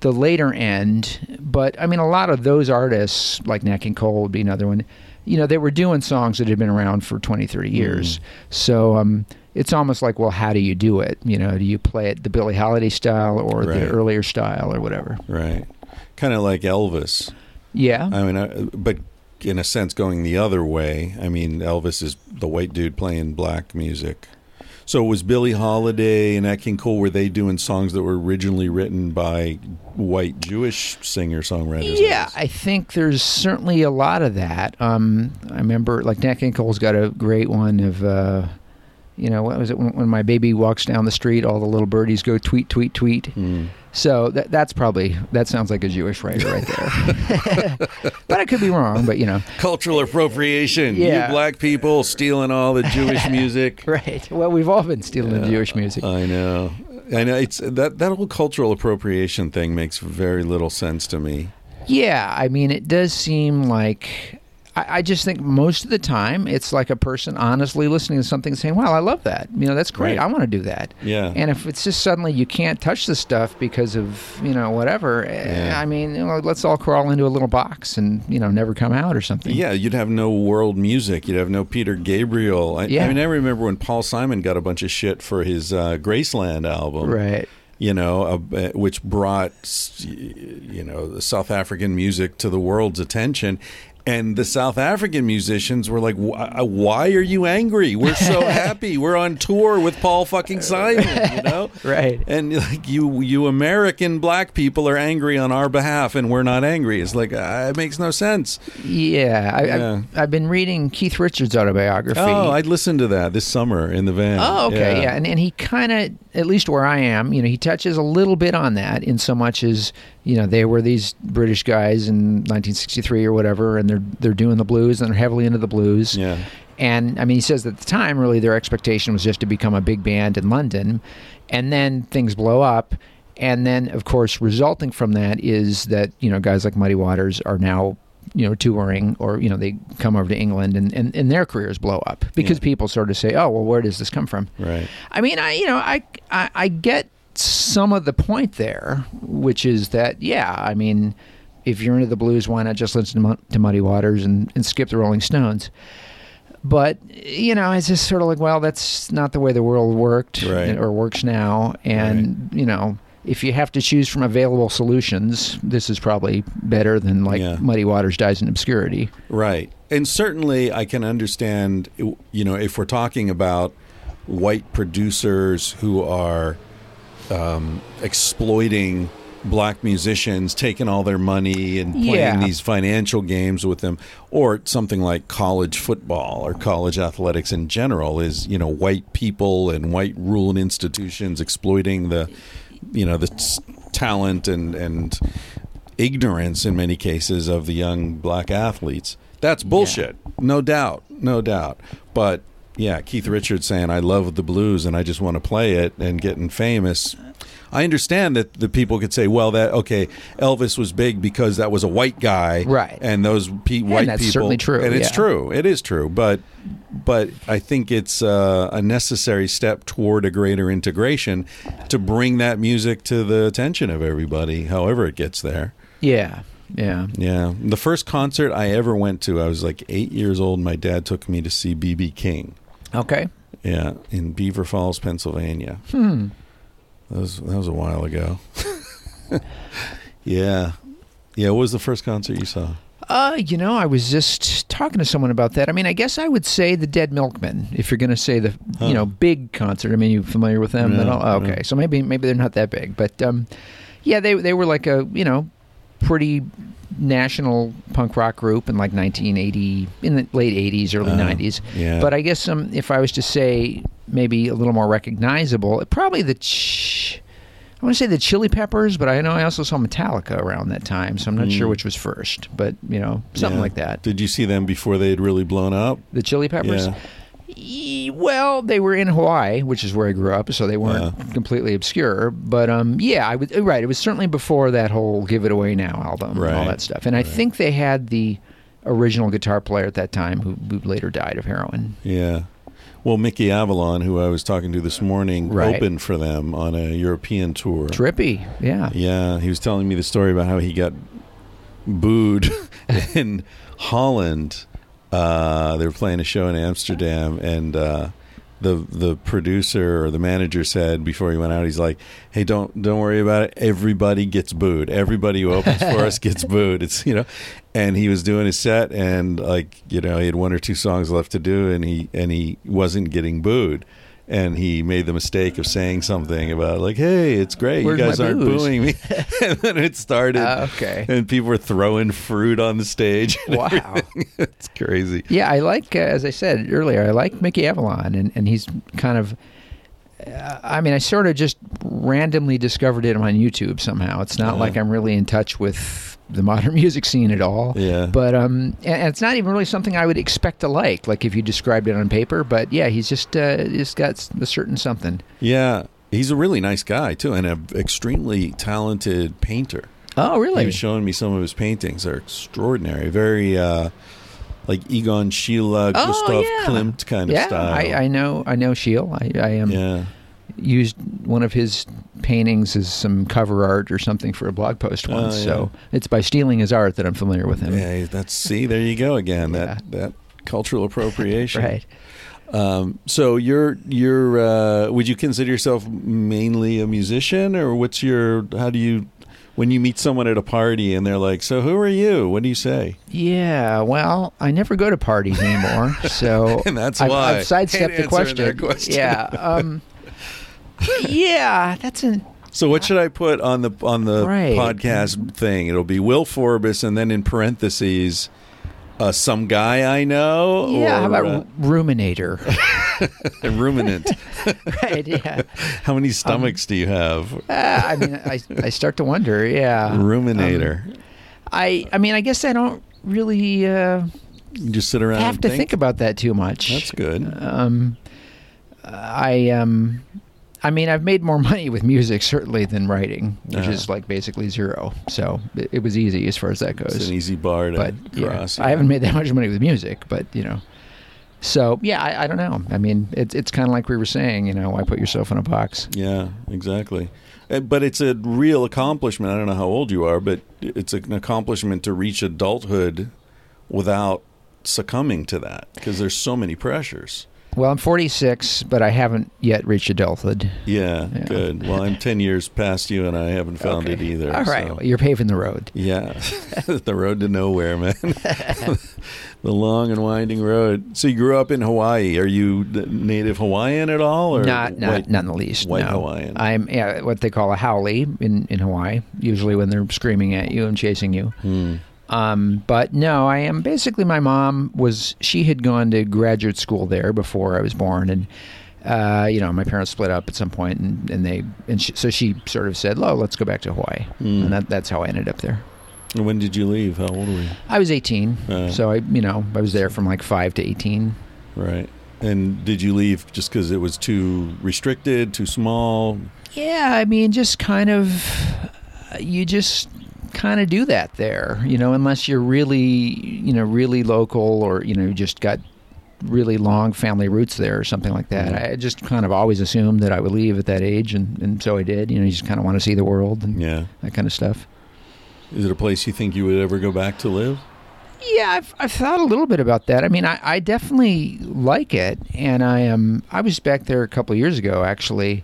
the later end, but I mean, a lot of those artists, like Nat King Cole would be another one. You know, they were doing songs that had been around for 20, 30 years. So um, it's almost like, well, how do you do it? You know, do you play it the Billie Holiday style or Right. the earlier style or whatever? Right. Kind of like Elvis. Yeah. I mean, I, but in a sense, going the other way. I mean, Elvis is the white dude playing black music. So was Billie Holiday and Nat King Cole were they doing songs that were originally written by white Jewish singer songwriters? Yeah, I think there's certainly a lot of that. Um, I remember, like Nat King Cole's got a great one of, uh, you know, what was it when, when my baby walks down the street, all the little birdies go tweet, tweet, tweet. Mm. So that that's probably that sounds like a Jewish writer right there. but I could be wrong. But you know, Cultural appropriation. Yeah. You black people stealing all the Jewish music. right? Well, we've all been stealing the Jewish music. I know. I know it's that that whole cultural appropriation thing makes very little sense to me. Yeah, I mean, it does seem like. I, I just think most of the time it's like a person honestly listening to something and saying, "Wow, I love that. You know, that's great. Right. I want to do that." Yeah. And if it's just suddenly you can't touch the stuff because of you know whatever, eh, Yeah. I mean, you know, let's all crawl into a little box and you know never come out or something. Yeah, you'd have no world music. You'd have no Peter Gabriel. I, Yeah. I mean, I remember when Paul Simon got a bunch of shit for his uh, Graceland album. Right. You know, uh, which brought you know the South African music to the world's attention, And the South African musicians were like, "Why why are you angry? We're so happy. We're on tour with Paul fucking Simon, you know? Right. And like you, you American black people are angry on our behalf, and we're not angry. It's like uh, it makes no sense. Yeah, I, Yeah. I've, I've been reading Keith Richards' autobiography. Oh, I'd listened to that this summer in the van. Oh, okay, yeah, And, and he kind of, at least where I am, you know, he touches a little bit on that in so much as, you know, they were these British guys in 1963 or whatever, and they're they're doing the blues and they're heavily into the blues. Yeah. And I mean, he says at the time, really, their expectation was just to become a big band in London, and then things blow up. And then, of course, resulting from that is that you know guys like Muddy Waters are now you know touring, or you know they come over to England, and and, and their careers blow up because Yeah. people sort of say, oh well, where does this come from? Right. I mean, I you know, I, I I get some of the point there, which is that yeah, I mean, if you're into the blues, why not just listen to, to Muddy Waters and, and skip the Rolling Stones? But you know, it's just sort of like, well, that's not the way the world worked Right. or works now, and you know. If you have to choose from available solutions, this is probably better than like Yeah. Muddy Waters dies in obscurity. Right. And certainly I can understand, you know, if we're talking about white producers who are um, exploiting black musicians, taking all their money and playing Yeah. these financial games with them, or something like college football or college athletics in general is, you know, white people and white ruled institutions exploiting the, you know, the s- talent and, and ignorance in many cases of the young black athletes. That's bullshit. No doubt. No doubt. But yeah, Keith Richards saying, I love the blues and I just want to play it and getting famous. I understand that the people could say, well, that, okay, Elvis was big because that was a white guy. Right. And those pe- white that's people. certainly true, And it's yeah. true. It is true. But, but I think it's uh, a necessary step toward a greater integration to bring that music to the attention of everybody, however it gets there. Yeah, yeah. Yeah. The first concert I ever went to, I was like eight years old. My dad took me to see B.B. King. Okay. Yeah, in Beaver Falls, Pennsylvania. Hmm. That was that was a while ago. yeah, yeah. What was the first concert you saw? Uh, you know, I was just talking to someone about that. I mean, I guess I would say the Dead Milkmen, if you're going to say the Huh. you know big concert. I mean, you familiar with them? No, at all? Oh, okay, no. so maybe maybe they're not that big, but um, yeah, they they were like a you know pretty national punk rock group in like 1980 in the late 80s, early Oh, 90s. yeah. But I guess um, if I was to say maybe a little more recognizable, probably the. Ch- I want to say the Chili Peppers, but I know I also saw Metallica around that time, so I'm not sure Mm. which was first. But you know, something Yeah. like that. Did you see them before they had really blown up? The Chili Peppers. Yeah. Well, they were in Hawaii, which is where I grew up, so they weren't completely obscure. But um, yeah, I was right. It was certainly before that whole "Give It Away Now" album and all Right. that stuff. And I think they had the original guitar player at that time, who, who later died of heroin. Yeah. Well, Mickey Avalon, who I was talking to this morning, Right. opened for them on a European tour. Trippy, yeah. Yeah, he was telling me the story about how he got booed in Holland. Uh, they were playing a show in Amsterdam, and uh, the the producer or the manager said before he went out, he's like, "Hey, don't don't worry about it. Everybody gets booed. Everybody who opens for us gets booed. It's you know." And he was doing his set, and like you know, he had one or two songs left to do, and he and he wasn't getting booed. And he made the mistake of saying something about like, "Hey, it's great. Where's you guys aren't booze?" booing me." and then it started, Ah, okay. and people were throwing fruit on the stage. Wow. it's crazy. Yeah, I like, uh, as I said earlier, I like Mickey Avalon, and, and he's kind of. Uh, I mean, I sort of just randomly discovered him on YouTube somehow. It's not Uh-huh. like I'm really in touch with the modern music scene at all. Yeah. But um, and it's not even really something I would expect to like, like if you described it on paper. But yeah, he's just uh, just got a certain something. Yeah, he's a really nice guy too, and an extremely talented painter. Oh, He really? was showing me some of his paintings; they're extraordinary. Very uh, like Egon Schiele, Oh, Gustav yeah. Klimt kind of yeah, style. I, I know. I know Schiele. I, I am. yeah, used one of his paintings as some cover art or something for a blog post Oh, once. yeah. So it's by stealing his art that I'm familiar with him. yeah. That's see, there you go again. Yeah. That that cultural appropriation. Right. Um, so you're you're uh, would you consider yourself mainly a musician, or what's your how do you when you meet someone at a party and they're like, "So who are you?" What do you say? Yeah, well, I never go to parties anymore, so And that's I've, why. I've sidestepped the question. question. Yeah, um, yeah, that's an So what should I put on the on the Right. podcast thing? It'll be Wil Forbis, and then in parentheses, uh, some guy I know. yeah. or, How about uh, ruminator? a ruminant? right. Yeah. How many stomachs do you have? Uh, I mean, I I start to wonder. Yeah. Ruminator. I I mean, I guess I don't really uh, just sit around. have and to think about that too much. That's good. Um, I um, I mean, I've made more money with music certainly than writing, which Uh-huh. is like basically zero. So it, it was easy as far as that goes. It's an easy bar to but yeah, cross. I haven't made that much money with music, but you know. So yeah, I, I don't know. I mean, it's it's kind of like we were saying, you know, why put yourself in a box? Yeah, exactly. Uh, But it's a real accomplishment. I don't know how old you are, but it's an accomplishment to reach adulthood without succumbing to that because there's so many pressures. Well, I'm 46, but I haven't yet reached adulthood. Yeah, Yeah. good. Well, I'm 10 years past you and I haven't found it either. All right, so- well, you're paving the road. Yeah, the road to nowhere, man. the long and winding road. So you grew up in Hawaii. Are you native Hawaiian at all, or not not white- not in the least. white no. Hawaiian? I'm yeah, what they call a haole in in Hawaii. Usually when they're screaming at you and chasing you. Hmm. Um, but no, I am basically my mom was she had gone to graduate school there before I was born, and uh, you know my parents split up at some point, and, and they and she, so she sort of said, "Oh, let's go back to Hawaii," Hmm. and that, that's how I ended up there. And When did you leave? How old were you? I was 18, Uh. so I you know I was there from like five to 18. Right. And did you leave just because it was too restricted, too small? Yeah, I mean, just kind of, you just kind of do that there, you know, unless you're really, you know, really local or, you know, you just got really long family roots there or something like that. Mhm. I just kind of always assumed that I would leave at that age, and, and so I did. You know, you just kind of want to see the world and Yeah. that kind of stuff. Is it a place you think you would ever go back to live? Yeah, I've, I've thought a little bit about that. I mean, I, I definitely like it, and I um I was back there a couple of years ago actually,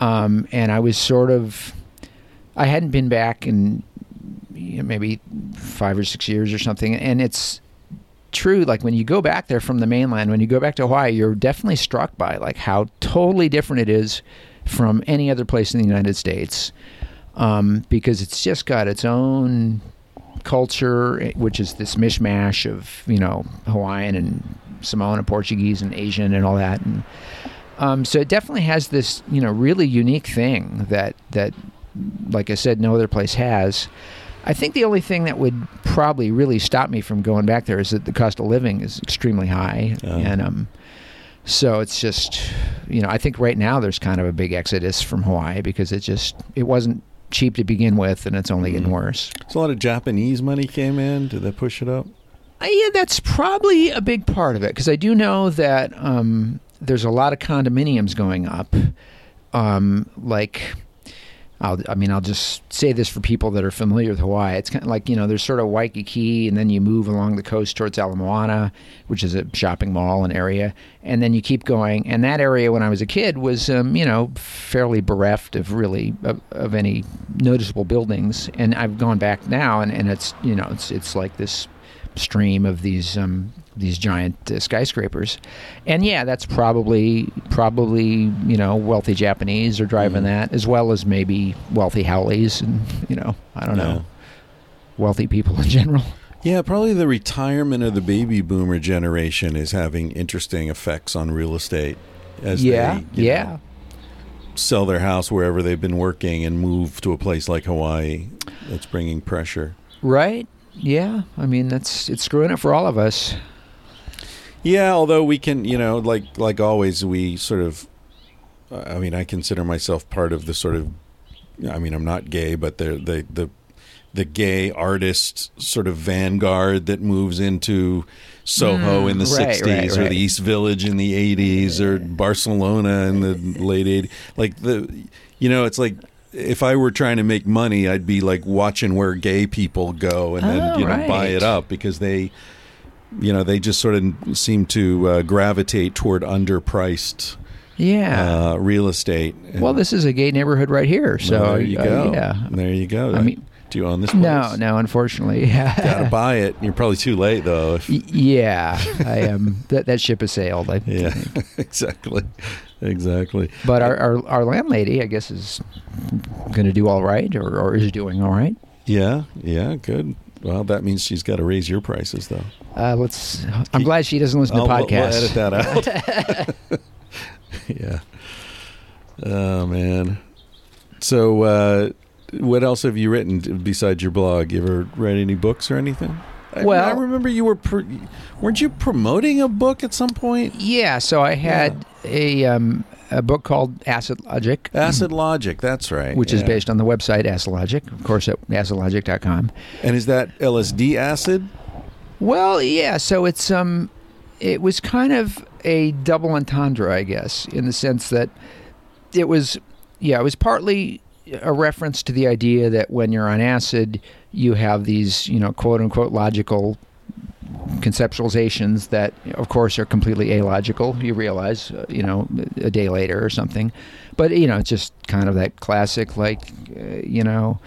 um, and I was sort of, I hadn't been back in you know, maybe five or six years or something, and it's true. Like when you go back there from the mainland, when you go back to Hawaii, you're definitely struck by like how totally different it is from any other place in the United States, um, because it's just got its own culture, eh, which is this mishmash of you know Hawaiian and Samoan and Portuguese and Asian and all that, and um, so it definitely has this you know really unique thing that that, like I said, no other place has. I think the only thing that would probably really stop me from going back there is that the cost of living is extremely high, Oh. and um, so it's just you know I think right now there's kind of a big exodus from Hawaii because it just it wasn't cheap to begin with, and it's only getting Mhm. worse. So a lot of Japanese money came in. Did that push it up? Uh, yeah, that's probably a big part of it because I do know that um, there's a lot of condominiums going up. Um, like, I'll, I mean, I'll just say this for people that are familiar with Hawaii. It's kind of like you know, there's sort of Waikiki, and then you move along the coast towards Ala Moana, which is a shopping mall and area, and then you keep going. And that area, when I was a kid, was um, you know fairly bereft of really of, of any noticeable buildings. And I've gone back now, and, and it's you know it's it's like this stream of these um, these giant uh, skyscrapers, and yeah, that's probably probably you know wealthy Japanese are driving Mhm. that, as well as maybe wealthy haoles and you know I don't know wealthy people in general. Yeah, probably the retirement of the baby boomer generation is having interesting effects on real estate as yeah, they yeah, know, sell their house wherever they've been working and move to a place like Hawaii. That's bringing pressure. right. Yeah, I mean that's it's screwing it for all of us. Yeah, although we can, you know, like like always, we sort of. I mean, I consider myself part of the sort of. I mean, I'm not gay, but the the the the gay artist sort of vanguard that moves into Soho Mm, in the right, 60s right, or the East Village in the 80s or Barcelona in the late 80s. Like the, you know, it's like if I were trying to make money, I'd be like watching where gay people go and then Oh, you know buy it up because they you know they just sort of seem to uh, gravitate toward underpriced Yeah. uh, real estate. And- well, this is a gay neighborhood right here. So well, there you uh, go. yeah. there you go. I mean- do you own this? Place? No, no, unfortunately. Gotta buy it. You're probably too late though. If, yeah, I am. that that ship has sailed. I yeah, think. exactly, exactly. But our, our our landlady, I guess, is going to do all right, or, or is doing all right. Yeah, yeah, good. Well, that means she's got to raise your prices though. Uh, let's. I'm glad she doesn't listen to Oh, we'll- podcasts. We'll, edit that out. yeah. Oh man. So, uh, what else have you written besides your blog? You ever read any books or anything? I, Well- I remember you were. Pr- weren't you promoting a book at some point? Yeah, so I had a um, a book called Acid Logic, Acid Logic. That's right. which is based on the website Acid Logic, of course, at acidlogic.com. And is that LSD acid? Well, yeah. So it's um, it was kind of a double entendre, I guess, in the sense that it was, yeah, it was partly a reference to the idea that when you're on acid, you have these, you know, quote unquote logical conceptualizations that, of course, are completely illogical. You realize, uh, you know, a day later or something. But you know, it's just kind of that classic, like, uh, you know,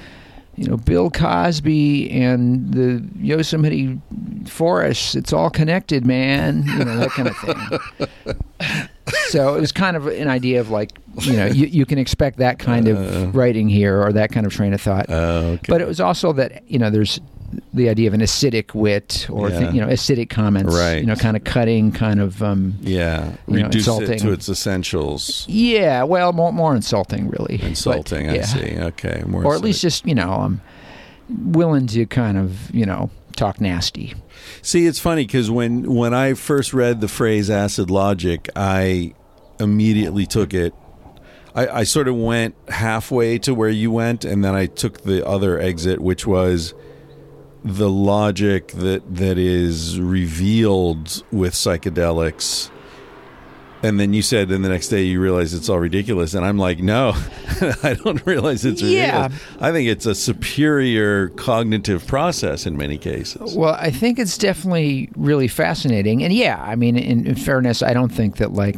you know, Bill Cosby and the Yosemite forests. It's all connected, man. You know that kind of thing. so it was kind of an idea of like, you know, you, you can expect that kind Uh. of writing here or that kind of train of thought. Oh, okay. But it was also that you know, there's the idea of an acidic wit or Yeah. th- you know, acidic comments. Right. You know, kind of cutting, kind of. Um, yeah, you know, reduce it insulting. to its essentials. yeah, well, more more insulting, really. But, Insulting. I see. Okay, more. Or at least just you know, um, willing to kind of you know talk nasty. See, it's funny because when when I first read the phrase "acid logic," I immediately took it. I, I sort of went halfway to where you went, and then I took the other exit, which was the logic that that is revealed with psychedelics. And then you said, and the next day you realize it's all ridiculous, and I'm like, no, I don't realize it's Yeah. ridiculous. I think it's a superior cognitive process in many cases. Well, I think it's definitely really fascinating, and yeah, I mean, in, in fairness, I don't think that like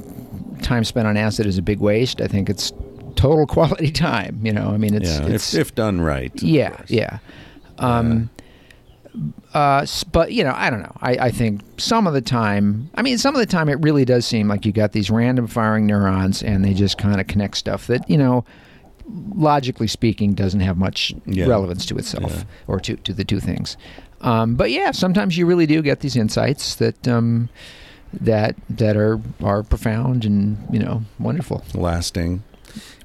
time spent on acid is a big waste. I think it's total quality time. You know, I mean, it's, yeah, it's if, if done right. yeah, yeah. Um, uh, s- but you know, I don't know. I, I think some of the time, I mean, some of the time, it really does seem like you got these random firing neurons, and they just kind of connect stuff that you know, logically speaking, doesn't have much Yeah. relevance to itself Yeah. or to to the two things. Um, but yeah, sometimes you really do get these insights that um, that that are are profound and you know wonderful. lasting.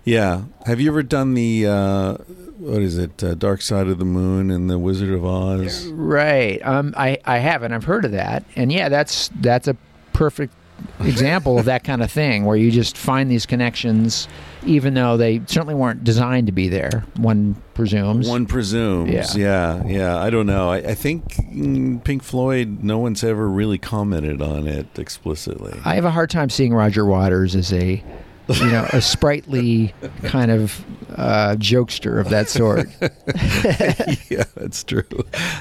Yeah. Have you ever done the uh, what is it? Uh, Dark Side of the Moon and the Wizard of Oz? Right. Um, I I haven't. I've heard of that, and yeah, that's that's a perfect example of that kind of thing where you just find these connections, even though they certainly weren't designed to be there. One presumes. One presumes. Yeah. Yeah. Yeah. I don't know. I, I think Pink Floyd. No one's ever really commented on it explicitly. I have a hard time seeing Roger Waters as a, you know, a sprightly kind of uh, jokester of that sort. yeah, that's true.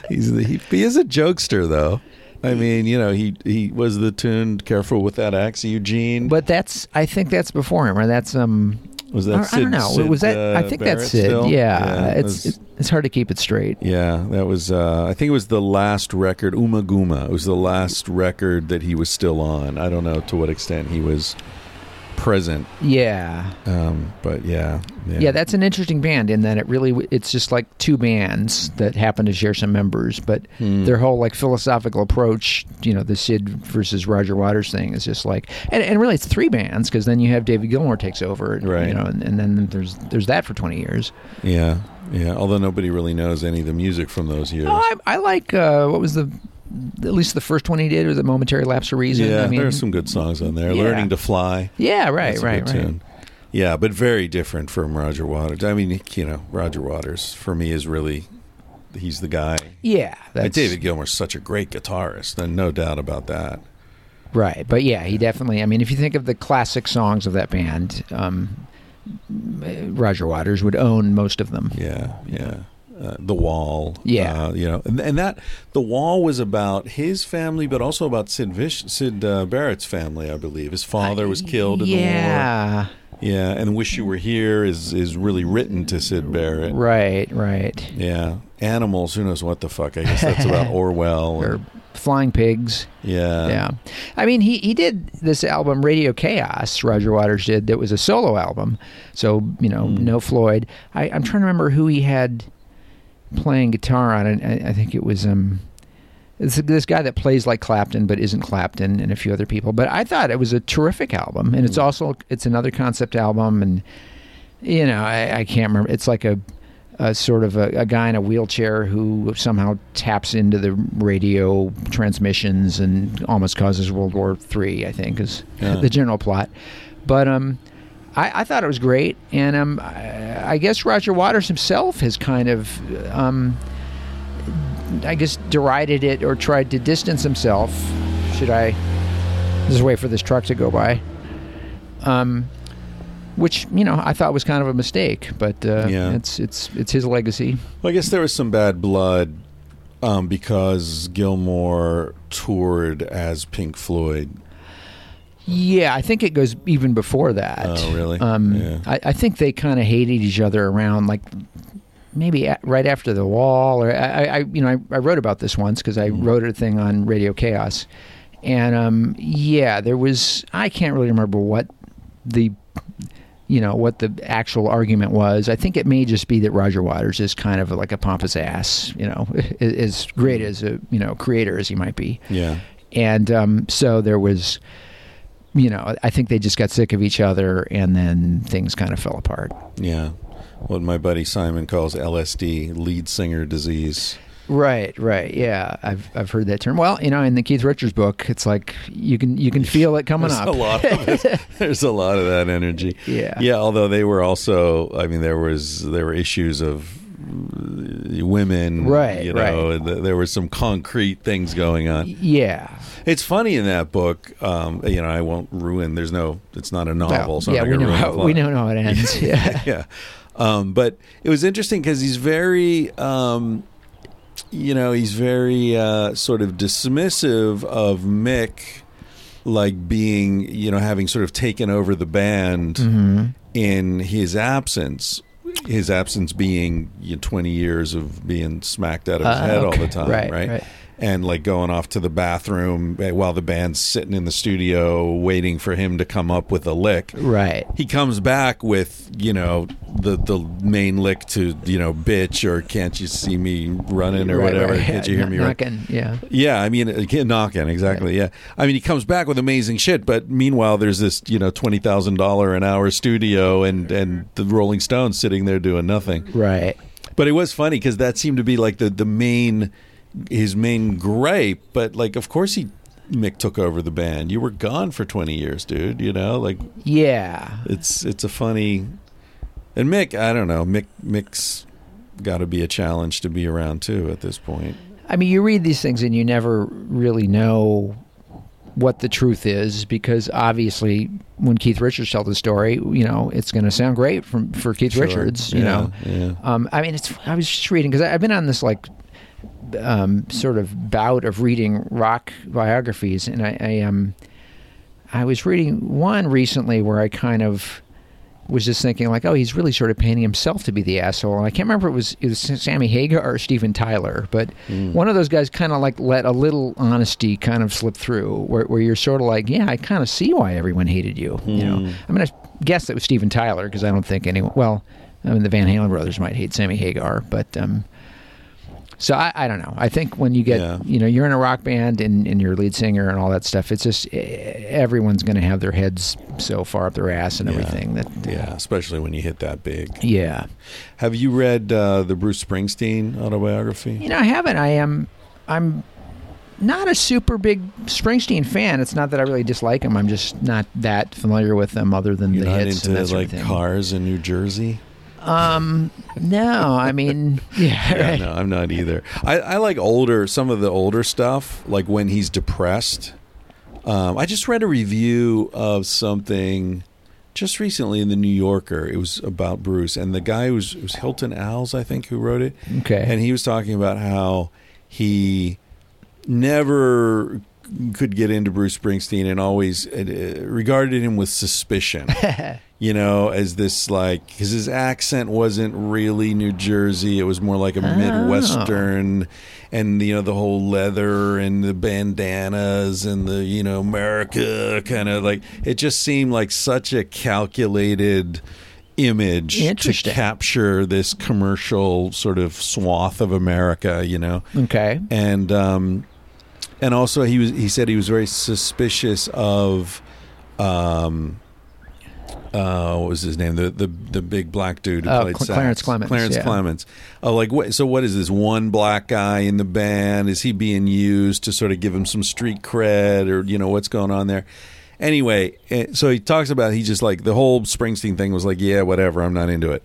He's the, he, he is a jokester though. I mean, you know, he he was the tuned "Careful with That axe, Eugene. But that's I think that's before him, or that's um. was that I, I don't know. Sid, was that? I uh, think Barrett that's still? Yeah, it it's was- it's hard to keep it straight. Yeah, that was. Uh, I think it was the last record, Ummagumma. It was the last record that he was still on. I don't know to what extent he was present, Yeah, um, but yeah, yeah, yeah, that's an interesting band in that it really it's just like two bands that happen to share some members, but Hmm. their whole like philosophical approach, you know, the Sid versus Roger Waters thing is just like, and, and really it's three bands because then you have David Gilmour takes over, Right. You know, and, and then there's there's that for twenty years. yeah, yeah. Although nobody really knows any of the music from those years. Oh, I, I like uh, what was the at least the first one he did was a momentary lapse of reason. yeah, I mean, there are some good songs on there. Yeah. "Learning to Fly," yeah, right, right, right. tune. Yeah, but very different from Roger Waters. I mean, you know, Roger Waters for me is really he's the guy. Yeah, that's David Gilmour's such a great guitarist, and no doubt about that. Right, but yeah, he definitely. I mean, if you think of the classic songs of that band, um, Roger Waters would own most of them. Yeah, yeah. Uh, The Wall. Yeah. uh, you know, and, and that The Wall was about his family, but also about Sid Vish, Sid uh, Barrett's family. I believe his father was killed in the war. yeah. Yeah, and "Wish You Were Here" is is really written to Sid Barrett. Right, right. Yeah, animals. Who knows what the fuck? I guess that's about Orwell. Or and- flying pigs. yeah, yeah. I mean, he, he did this album, Radio K.A.O.S., Roger Waters did, that was a solo album. So, you know, Hmm. no Floyd. I, I'm trying to remember who he had playing guitar on it. I, I think it was um, it's this guy that plays like Clapton but isn't Clapton and a few other people. But I thought it was a terrific album. And it's Hmm. also, it's another concept album. And, you know, I, I can't remember. It's like a, a sort of a, a guy in a wheelchair who somehow taps into the radio transmissions and almost causes World War Three. I think is Yeah. the general plot. But um, I, I thought it was great, and um, I, I guess Roger Waters himself has kind of um, I guess derided it or tried to distance himself. Should I? Just wait for this truck to go by. Um, which you know I thought was kind of a mistake, but uh, Yeah. it's it's it's his legacy. Well, I guess there was some bad blood um, because Gilmour toured as Pink Floyd. Yeah, I think it goes even before that. Oh, really? Um, Yeah. I, I think they kind of hated each other around like maybe a right after the wall, or I, I you know I, I wrote about this once because I Mm-hmm. wrote a thing on Radio K.A.O.S., and um, yeah, there was I can't really remember what the you know what the actual argument was. I think it may just be that Roger Waters is kind of like a pompous ass, you know, as great as a you know creator as he might be Yeah, and um, so there was you know i think they just got sick of each other and then things kind of fell apart yeah. What my buddy Simon calls LSD, lead singer disease. right right yeah i've i've heard that term well you know in the keith richards book it's like you can you can feel it coming There's up a lot of it. There's a lot of that energy. Yeah. yeah. Although they were also, I mean, there was there were issues of women, Right, You know, right. th- there were some concrete things going on. yeah It's funny in that book. Um, you know, I won't ruin. There's no. It's not a novel. Well, so yeah we know ruin how we don't know how it ends yeah yeah. Um, but it was interesting because he's very, um, you know, he's very uh, sort of dismissive of Mick, like being, you know, having sort of taken over the band Mm-hmm. in his absence. His absence being you know, 20 years of being smacked out of his Uh, head all the time, Right, right? right. And like going off to the bathroom while the band's sitting in the studio waiting for him to come up with a lick. Right. He comes back with you know the the main lick to you know bitch or can't you see me running? or Right, whatever. Right. can't you hear me run? knocking, yeah. Yeah i mean uh, knocking exactly yeah. i mean he comes back with amazing shit but meanwhile there's this you know $20000 an hour studio and and the rolling stones sitting there doing nothing. Right. But it was funny because that seemed to be like the the main his main gripe but like of course he mick took over the band you were gone for 20 years dude you know like yeah it's it's a funny and Mick I don't know Mick Mick's got to be a challenge to be around too at this point I mean, you read these things and you never really know what the truth is because obviously, when Keith Richards tells the story, you know, it's going to sound great from for Keith Sure. Richards. You Yeah, know, yeah. um, I mean, it's. I was just reading because I've been on this like um, sort of bout of reading rock biographies, and I, I um, I was reading one recently where I kind of was just thinking like, oh, he's really sort of painting himself to be the asshole. And I can't remember if it was it was Sammy Hagar or Steven Tyler, but one of those guys kind of like let a little honesty kind of slip through, where, where you're sort of like, yeah, I kind of see why everyone hated you. You know, I'm gonna guess it was Steven Tyler because I don't think anyone. Well, I mean, the Van Halen brothers might hate Sammy Hagar, but um, so I, I don't know. I think when you get, Yeah. you know, you're in a rock band and, and you're a lead singer and all that stuff, it's just eh, everyone's going to have their heads so far up their ass and Yeah. everything that, yeah especially when you hit that big yeah. have you read uh, the Bruce Springsteen autobiography You know, I haven't. I am. I'm not a super big Springsteen fan. It's not that I really dislike him. I'm just not that familiar with them, other than you're the hits into and that like cars in New Jersey Um, no, I mean, yeah, yeah, right. no I'm not either I, I like older some of the older stuff like when he's depressed um, I just read a review of something just recently in the New Yorker. It was about Bruce, and the guy was was Hilton Als, I think, who wrote it. Okay. and he was talking about how he never could get into Bruce Springsteen and always uh, regarded him with suspicion. you know, as this like because his accent wasn't really New Jersey; it was more like a Midwestern, and you know the whole leather and the bandanas and the you know America kind of like it just seemed like such a calculated image to capture this commercial sort of swath of America, you know? Okay. and um, and also he was he said he was very suspicious of um, uh, what was his name the the the big black dude who Oh, played Cl- sax. Clarence Clemons, Clarence yeah. Clemons. Oh, like what? So what is this one black guy in the band? Is he being used to sort of give him some street cred, or you know what's going on there? Anyway, eh, so he talks about he just like the whole Springsteen thing was like, yeah, whatever, I'm not into it.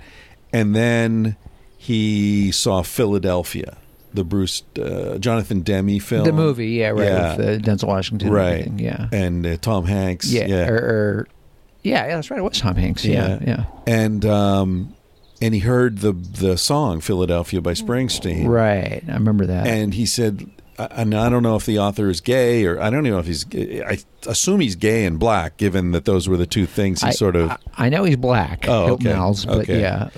And then he saw Philadelphia, the Bruce uh, Jonathan Demme film, The movie, yeah, right, Yeah. with uh, Denzel Washington, right? everything, yeah, and uh, Tom Hanks, yeah, yeah, Or, or yeah, yeah, that's right. It was Tom Hanks. Yeah, yeah, and um, and he heard the the song Philadelphia by Springsteen, right. I remember that. and he said, I- and I don't know if the author is gay or I don't even know if he's. gay. I assume he's gay and black, given that those were the two things he I, sort of. I, I know he's black. Oh, Hilton okay. Als, but Okay. yeah,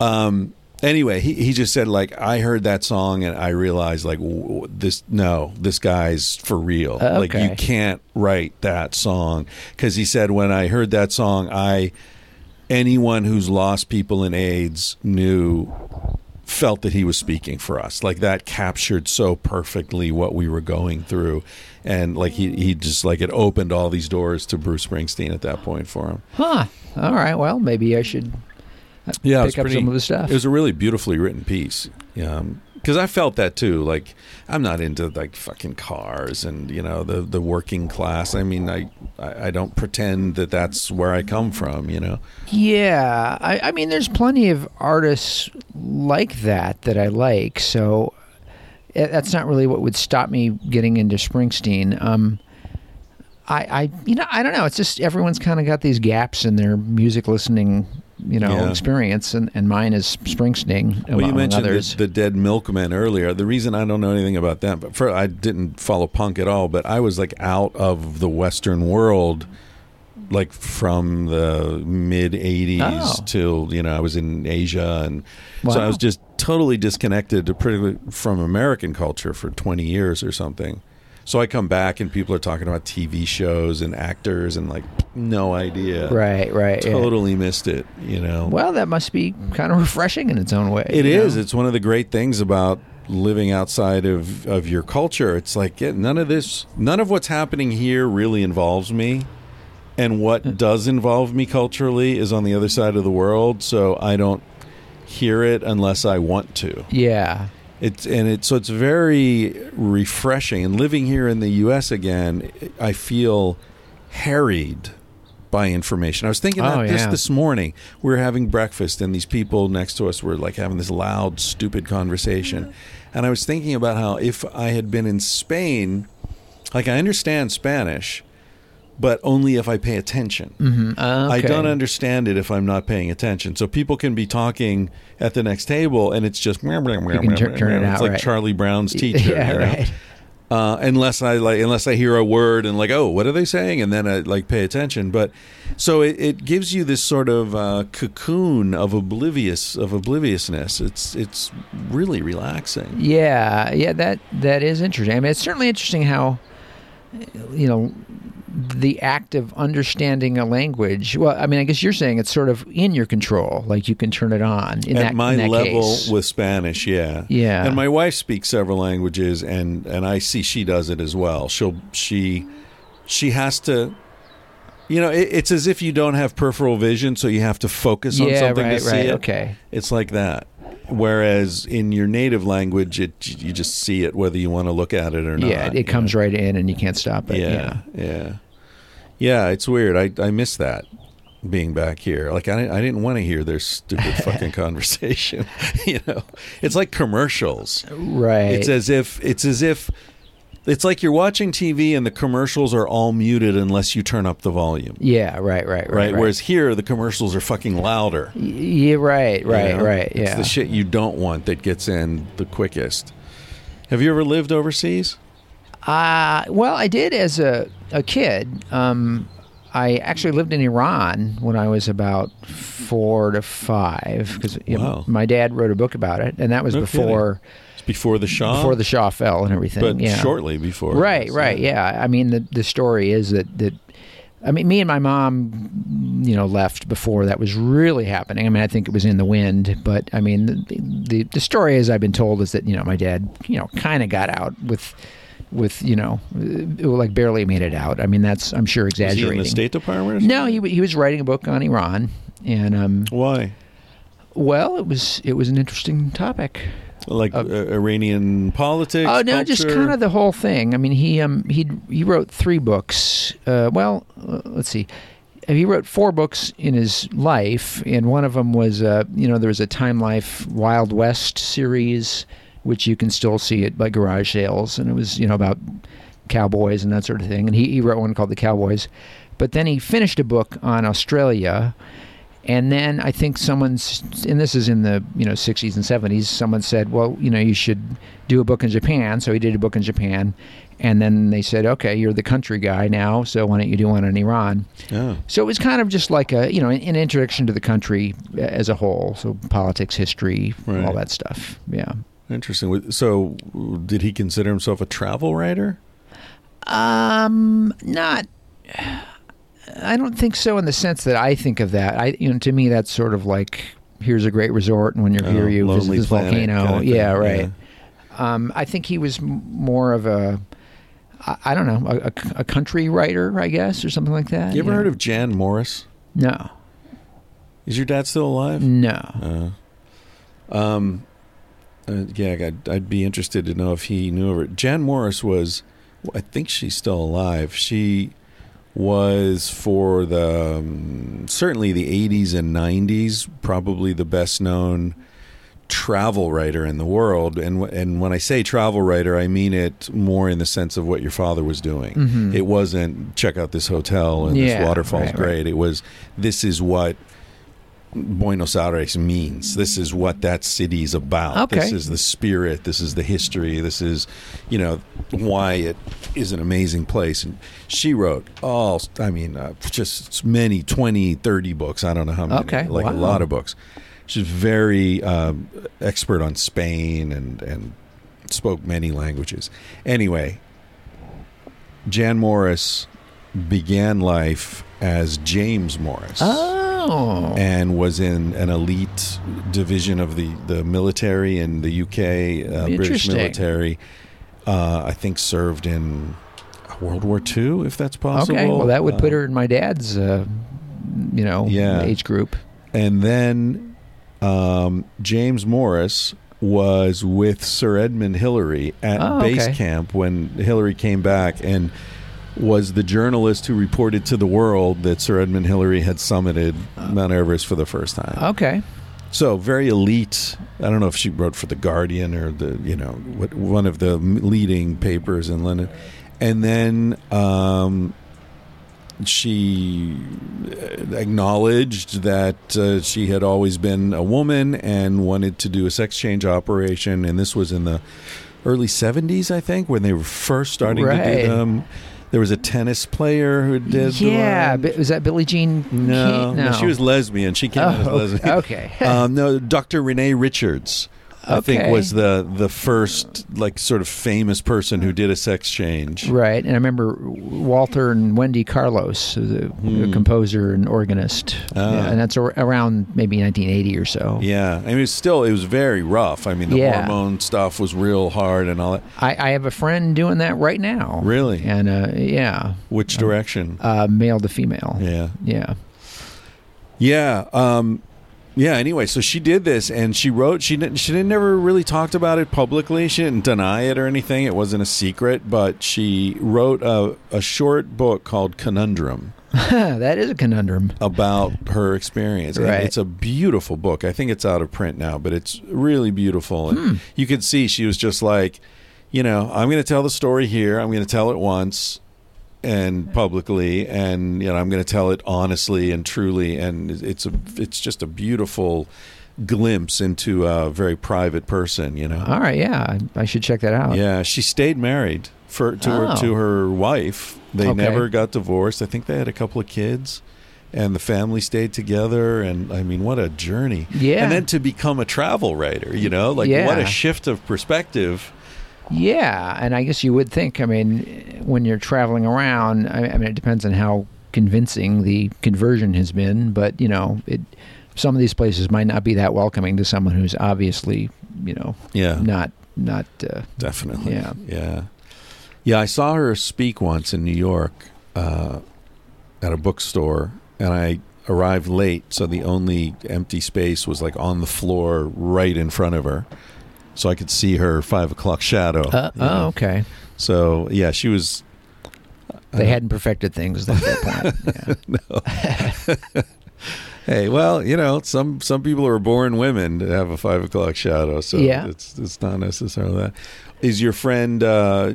Um, anyway, he, he just said like I heard that song and I realized like w- this no this guy's for real. Uh, Like you can't write that song because he said when I heard that song I anyone who's lost people in AIDS knew felt that he was speaking for us like that captured so perfectly what we were going through and like he, he just like it opened all these doors to bruce springsteen at that point for him huh. All right. Well, maybe I should yeah, pick up pretty- some of the stuff. It was a really beautifully written piece. Because I felt that too. Like I'm not into like fucking cars and you know the the working class. I mean, I I I don't pretend that that's where I come from. You know. Yeah, I, I mean, there's plenty of artists like that that I like. So eh, that's not really what would stop me getting into Springsteen. Um, I, I, you know, I don't know. It's just everyone's kind of got these gaps in their music listening, you know, Yeah. experience, and, and mine is Springsteen. Well, you mentioned others. the, the Dead Milkmen earlier. The reason I don't know anything about them, but for, I didn't follow punk at all. But I was like out of the Western world, like from the mid '80s Oh. till you know I was in Asia, and so I was just totally disconnected to pretty from American culture for 20 years or something. So I come back and people are talking about TV shows and actors and like no idea. right, right. yeah. Totally missed it. You know. Well, that must be kind of refreshing in its own way. It is. know? It's one of the great things about living outside of, of your culture. It's like yeah, none of this, none of what's happening here really involves me. And what hmm. does involve me culturally is on the other side of the world. So I don't hear it unless I want to. Yeah. It's and it so it's very refreshing. And living here in the U.S. again, I feel harried by information. I was thinking Oh, about this yeah. this morning. We were having breakfast, and these people next to us were like having this loud, stupid conversation. Mm-hmm. And I was thinking about how if I had been in Spain, like I understand Spanish, but only if I pay attention. Mm, I okay. don't understand it if I'm not paying attention. So people can be talking at the next table, and it's just you can tur- turn it It's out, like right. Charlie Brown's teacher. Yeah, you know? right. Uh, unless I like, unless I hear a word and like, oh, what are they saying? And then I like pay attention. But so it, it gives you this sort of uh, cocoon of oblivious of obliviousness. It's it's really relaxing. Yeah, yeah, that that is interesting. I mean, it's certainly interesting how you know the act of understanding a language. Well, I mean, I guess you're saying it's sort of in your control, like you can turn it on. In At that, my in that level case. with Spanish, yeah, Yeah. And my wife speaks several languages, and and I see she does it as well. She'll she she has to. You know, it, it's as if you don't have peripheral vision, so you have to focus on yeah, something right, to see right, it. okay, It's like that. Whereas in your native language, it you just see it whether you want to look at it or not. yeah, it, comes right in, and you can't stop it. Yeah, yeah, yeah. It's weird. I I miss that being back here. Like I didn't, I didn't want to hear their stupid fucking conversation. you know, it's like commercials. right. It's as if it's as if It's like you're watching TV and the commercials are all muted unless you turn up the volume. Yeah, right, right, right. Right. Whereas here, the commercials are fucking louder. Yeah, right, you right, know? right. It's Yeah. the shit you don't want that gets in the quickest. Have you ever lived overseas? Uh, well, I did as a, a kid. Um, I actually lived in Iran when I was about four to five because Wow. my dad wrote a book about it, and that was No before It's before the Shah? before the Shah fell and everything. But yeah. shortly before. Right, right, yeah. I mean, the the story is that that. I mean, me and my mom, you know, left before that was really happening. I mean, I think it was in the wind, but I mean, the the, the story, as I've been told, is that you know my dad, you know, kind of got out with, with you know, like barely made it out. I mean, that's I'm sure Was he exaggerating. in the State Department? no, he he was writing a book on Iran, and um, Why? well, it was it was an interesting topic. Like uh, Iranian politics? Oh no, just kind of the whole thing. I mean, he um he he wrote three books. Uh, well, uh, let's see. He wrote four books in his life, and one of them was uh you know there was a Time Life Wild West series, which you can still see at like garage sales, and it was you know about cowboys and that sort of thing. And he, he wrote one called The Cowboys, but then he finished a book on Australia. And then I think someone's, and this is in the you know 60s and 70s. Someone said, "Well, you know, you should do a book in Japan." So he did a book in Japan, and then they said, "Okay, you're the country guy now, so why don't you do one in Iran?" Oh. So it was kind of just like a you know an introduction to the country as a whole. So politics, history, Right. all that stuff. Yeah. Interesting. So, did he consider himself a travel writer? Um, not. I don't think so in the sense that I think of that. I, you know, to me, that's sort of like here's a great resort, and when you're Oh, here, you visit this volcano. kind of yeah, right. yeah. Um, I think he was m- more of a, I, don't know, a, a- a country writer, I guess, or something like that. You ever yeah. heard of Jan Morris? No, Is your dad still alive? no. Uh, um, uh, yeah, I'd, I'd be interested to know if he knew of her. Jan Morris was, I think she's still alive. She was for the um, certainly the 80s and 90s, probably the best known travel writer in the world. And and when I say travel writer, I mean it more in the sense of what your father was doing. Mhm. It wasn't check out this hotel and Yeah, this waterfall's right, right. great. It was this is what Buenos Aires means. This is what that city's about. Okay. This is the spirit. This is the history. This is, you know, why it is an amazing place. And she wrote all, I mean, uh, just many, 20, 30 books. I don't know how many. Okay, Like a lot of books. She's very um, expert on Spain and, and spoke many languages. Anyway, Jan Morris began life as James Morris Oh, and was in an elite division of the, the military in the UK, uh, British military. Uh, I think served in World War II, if that's possible. okay. Well, that would put Uh, her in my dad's, uh, you know, Yeah. age group. And then um, James Morris was with Sir Edmund Hillary at Oh, base okay. camp when Hillary came back and was the journalist who reported to the world that Sir Edmund Hillary had summited Mount Everest for the first time. Okay. So very elite. I don't know if she wrote for the Guardian or the you know what, one of the leading papers in London, and then um, she uh, acknowledged that uh, she had always been a woman and wanted to do a sex change operation, and this was in the early '70s, I think, when they were first starting to do them. There was a tennis player who did. Yeah, was that Billie Jean? No, Keith? no, she was lesbian. She came out as Oh, lesbian. okay. um, no, Dr. Renee Richards, I think, was the the first like sort of famous person who did a sex change. Right, and I remember Walter and Wendy Carlos, the, the composer and organist, Hmm. Ah. yeah, and that's ar- around maybe 1980 or so. Yeah, I mean, it's still it was very rough. I mean, the Yeah. hormone stuff was real hard and all that. I, I have a friend doing that right now. Really? And uh, yeah, Which direction? uh, male to female. Yeah, Yeah. yeah, um, yeah. Anyway, so she did this, and she wrote. She didn't. She didn't never really talked about it publicly. She didn't deny it or anything. It wasn't a secret. But she wrote a, a short book called Conundrum. that is a conundrum. about her experience. Right. it's a beautiful book. I think it's out of print now, but it's really beautiful. And Hmm. you could see she was just like, you know, I'm going to tell the story here. I'm going to tell it once and publicly, and you know, I'm going to tell it honestly and truly. And it's a, it's just a beautiful glimpse into a very private person. You know. All right, yeah, I should check that out. Yeah, she stayed married for to Oh. her to oh. her wife. They Okay. never got divorced. I think they had a couple of kids, and the family stayed together. And I mean, what a journey! Yeah. and then to become a travel writer, you know, like what a shift of perspective. Yeah, and I guess you would think. I mean, when you're traveling around, I, I mean, it depends on how convincing the conversion has been. But you know, it some of these places might not be that welcoming to someone who's obviously, you know, Yeah, not not. Uh, definitely. Yeah. yeah, yeah. I saw her speak once in New York uh, at a bookstore, and I arrived late, so the only empty space was like on the floor right in front of her. So I could see her five o'clock shadow. uh, you know. Oh, okay. So yeah, she was. They uh, hadn't perfected things at that point. Hey, well, you know, some some people are born women to have a five o'clock shadow, so Yeah. it's it's not necessarily that. Is your friend? Uh,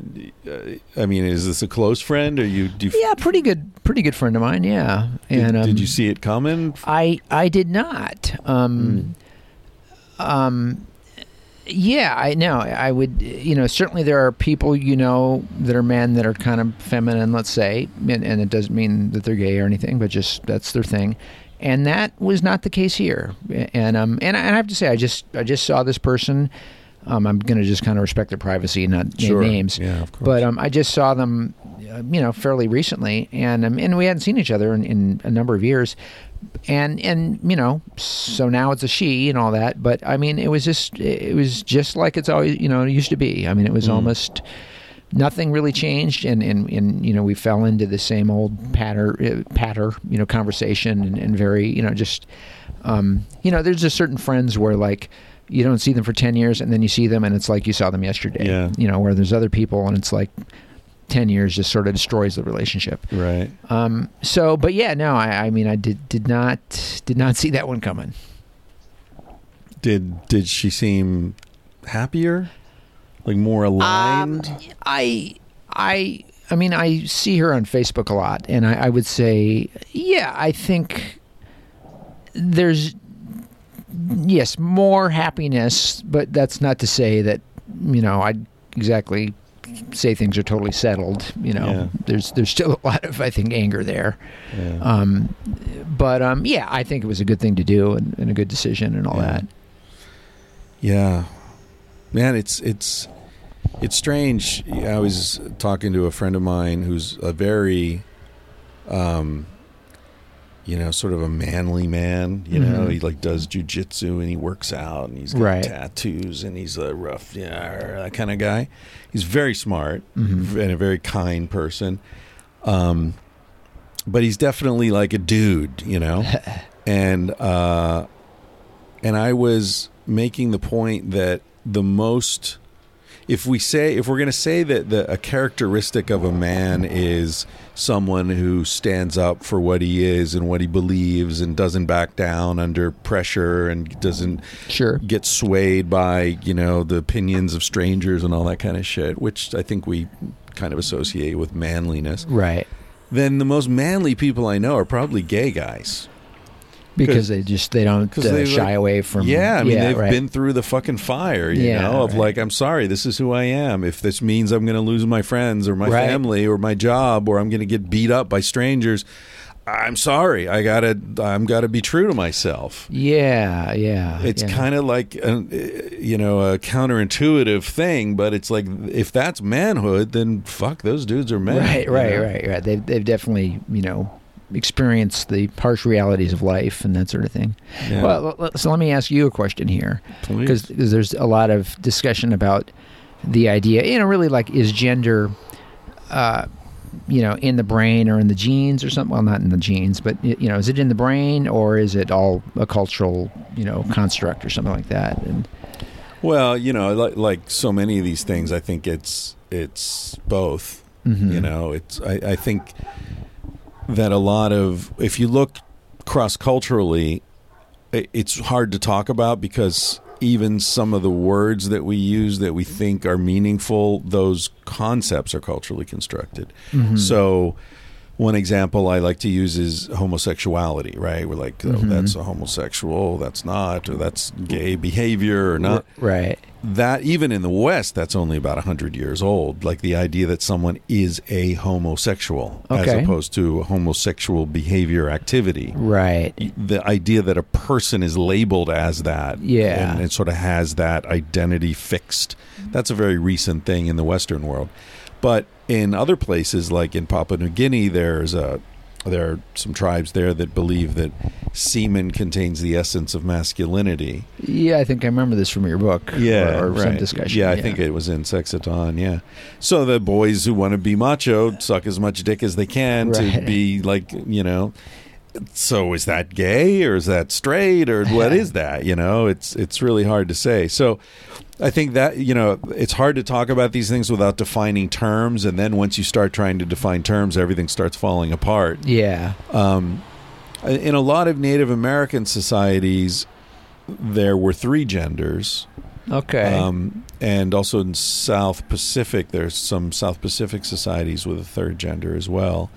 I mean, is this a close friend, or you? Do you yeah, pretty good, pretty good friend of mine. Yeah, did, and um, did you see it coming? I I did not. Um, um, yeah, I know. I would. You know, certainly there are people you know that are men that are kind of feminine, let's say, and, and it doesn't mean that they're gay or anything, but just that's their thing. And that was not the case here. And um, and I, and I have to say, I just I just saw this person. Um, I'm going to just kind of respect their privacy and not name names. Yeah, of course. But um, I just saw them, uh, you know, fairly recently, and um, and we hadn't seen each other in, in a number of years, and and you know, so now it's a she and all that. But I mean, it was just it was just like it's always you know it used to be. I mean, it was almost nothing really changed, and and, and you know we fell into the same old patter uh, patter you know conversation and, and very you know just um, you know there's just certain friends where like you don't see them for 10 years and then you see them and it's like you saw them yesterday Yeah. you know where there's other people and it's like 10 years just sort of destroys the relationship right. um, so but yeah no I, I mean i did did not did not see that one coming Did did she seem happier, like more aligned? Um, I I I mean I see her on Facebook a lot, and I, I would say, yeah, I think there's yes more happiness, but that's not to say that you know I exactly say things are totally settled. You know, Yeah. there's there's still a lot of I think anger there. yeah. Um, but um, yeah, I think it was a good thing to do and, and a good decision and all Yeah. that. Yeah, man, it's it's it's strange. I was talking to a friend of mine who's a very, um, you know, sort of a manly man. You know, Mhm. he like does jujitsu and he works out and he's got Right. tattoos and he's a rough, yeah, that kind of guy. He's very smart Mhm. and a very kind person. Um, but he's definitely like a dude, you know. and uh, and I was making the point that the most if we say if we're going to say that the, a characteristic of a man is someone who stands up for what he is and what he believes and doesn't back down under pressure and doesn't Sure. get swayed by you know the opinions of strangers and all that kind of shit which i think we kind of associate with manliness Right. then the most manly people i know are probably gay guys because they just they don't uh, they, shy like- away from yeah, I mean they've right. been through the fucking fire, you Yeah, know, of right. like I'm sorry, this is who I am. If this means I'm going to lose my friends or my Right. family or my job or I'm going to get beat up by strangers, I'm sorry. I got to I'm got to be true to myself. yeah yeah It's yeah. kind of like a, you know a counterintuitive thing, but it's like if that's manhood, then fuck those dudes are men. right you right know? right right they've, they've definitely you know experienced the harsh realities of life and that sort of thing Yeah. well so let me ask you a question here because there's a lot of discussion about the idea you know really like is gender uh you know in the brain or in the genes or something well not in the genes but you know is it in the brain or is it all a cultural you know construct or something like that and Well, you know, like, like so many of these things, I think it's it's both. Mhm. You know, it's I, I think that a lot of if you look cross culturally, it's hard to talk about because even some of the words that we use that we think are meaningful, those concepts are culturally constructed. Mm-hmm. So, one example I like to use is homosexuality, right? We're like, oh, mm-hmm. that's a homosexual, that's not, or that's gay behavior, or not. Right. That, even in the West, that's only about 100 years old. Like the idea that someone is a homosexual as opposed to a homosexual behavior activity Right. the idea that a person is labeled as that Yeah. and it sort of has that identity fixed that's a very recent thing in the western world but in other places like in papua new guinea there's a there are some tribes there that believe that semen contains the essence of masculinity Yeah, I think I remember this from your book. yeah, or, or some right. discussion. Yeah, I think it was in Sex at Dawn. Yeah, so the boys who want to be macho suck as much dick as they can to be like you know. So is that gay or is that straight or what is that? You know, it's it's really hard to say. So I think that you know it's hard to talk about these things without defining terms, and then once you start trying to define terms, everything starts falling apart Yeah. in a lot of Native American societies, there were three genders. Okay. Um, and also in South Pacific, there's some South Pacific societies with a third gender as well,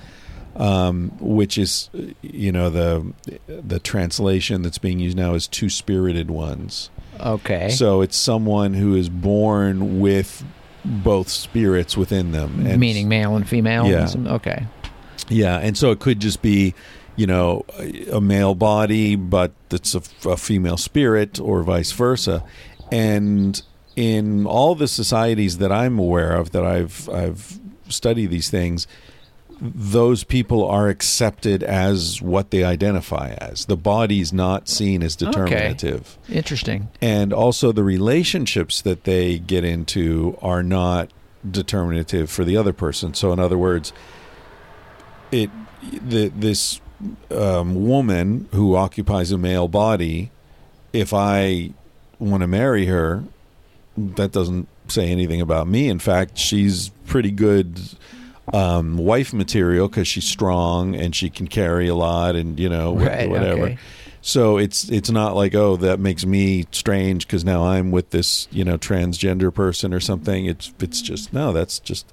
um, which is, you know, the the translation that's being used now is two spirited ones. Okay. So it's someone who is born with both spirits within them, and Meaning male and female. Yeah. Some- Okay. Yeah, and so it could just be, you know, a a male body, but it's a, a female spirit, or vice versa. And in all the societies that I'm aware of, that I've I've studied these things, those people are accepted as what they identify as. The body's not seen as determinative Interesting. and also the relationships that they get into are not determinative for the other person. So, in other words, it the, this um, woman who occupies a male body, if I want to marry her, that doesn't say anything about me. In fact, she's pretty good um, wife material because she's strong and she can carry a lot, and you know, Right, whatever. okay. So it's it's not like oh that makes me strange because now I'm with this you know transgender person or something. It's it's just no that's just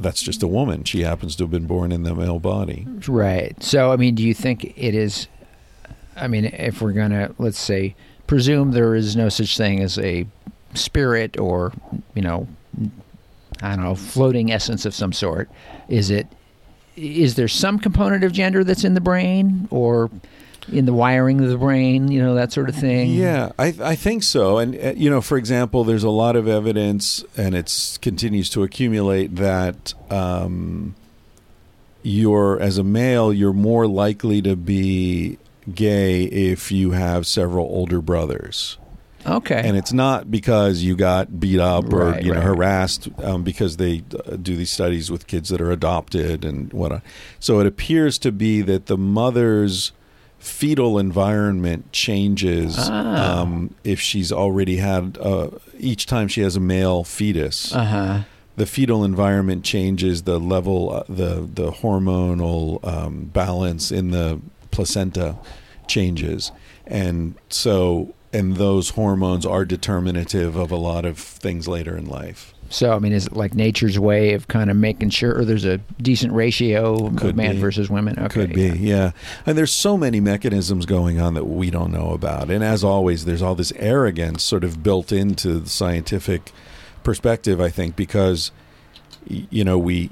that's just a woman. She happens to have been born in the male body. Right. So, I mean, do you think it is? I mean, if we're gonna let's say presume there is no such thing as a spirit or you know, I don't know, floating essence of some sort, is it? Is there some component of gender that's in the brain or in the wiring of the brain? You know, that sort of thing. Yeah, I I think so. And uh, you know, for example, there's a lot of evidence, and it's continues to accumulate that um, you're as a male, you're more likely to be gay if you have several older brothers. Okay. and it's not because you got beat up or Right, you know right. harassed um, because they uh, do these studies with kids that are adopted and what so it appears to be that the mother's fetal environment changes Ah. um, if she's already had uh, each time she has a male fetus uh huh. the fetal environment changes the level uh, the the hormonal um, balance in the placenta changes and so and those hormones are determinative of a lot of things later in life So, I mean, is it like nature's way of kind of making sure there's a decent ratio Could of man be. versus women? Okay. could be yeah. yeah and there's so many mechanisms going on that we don't know about and as always there's all this arrogance sort of built into the scientific perspective i think because you know we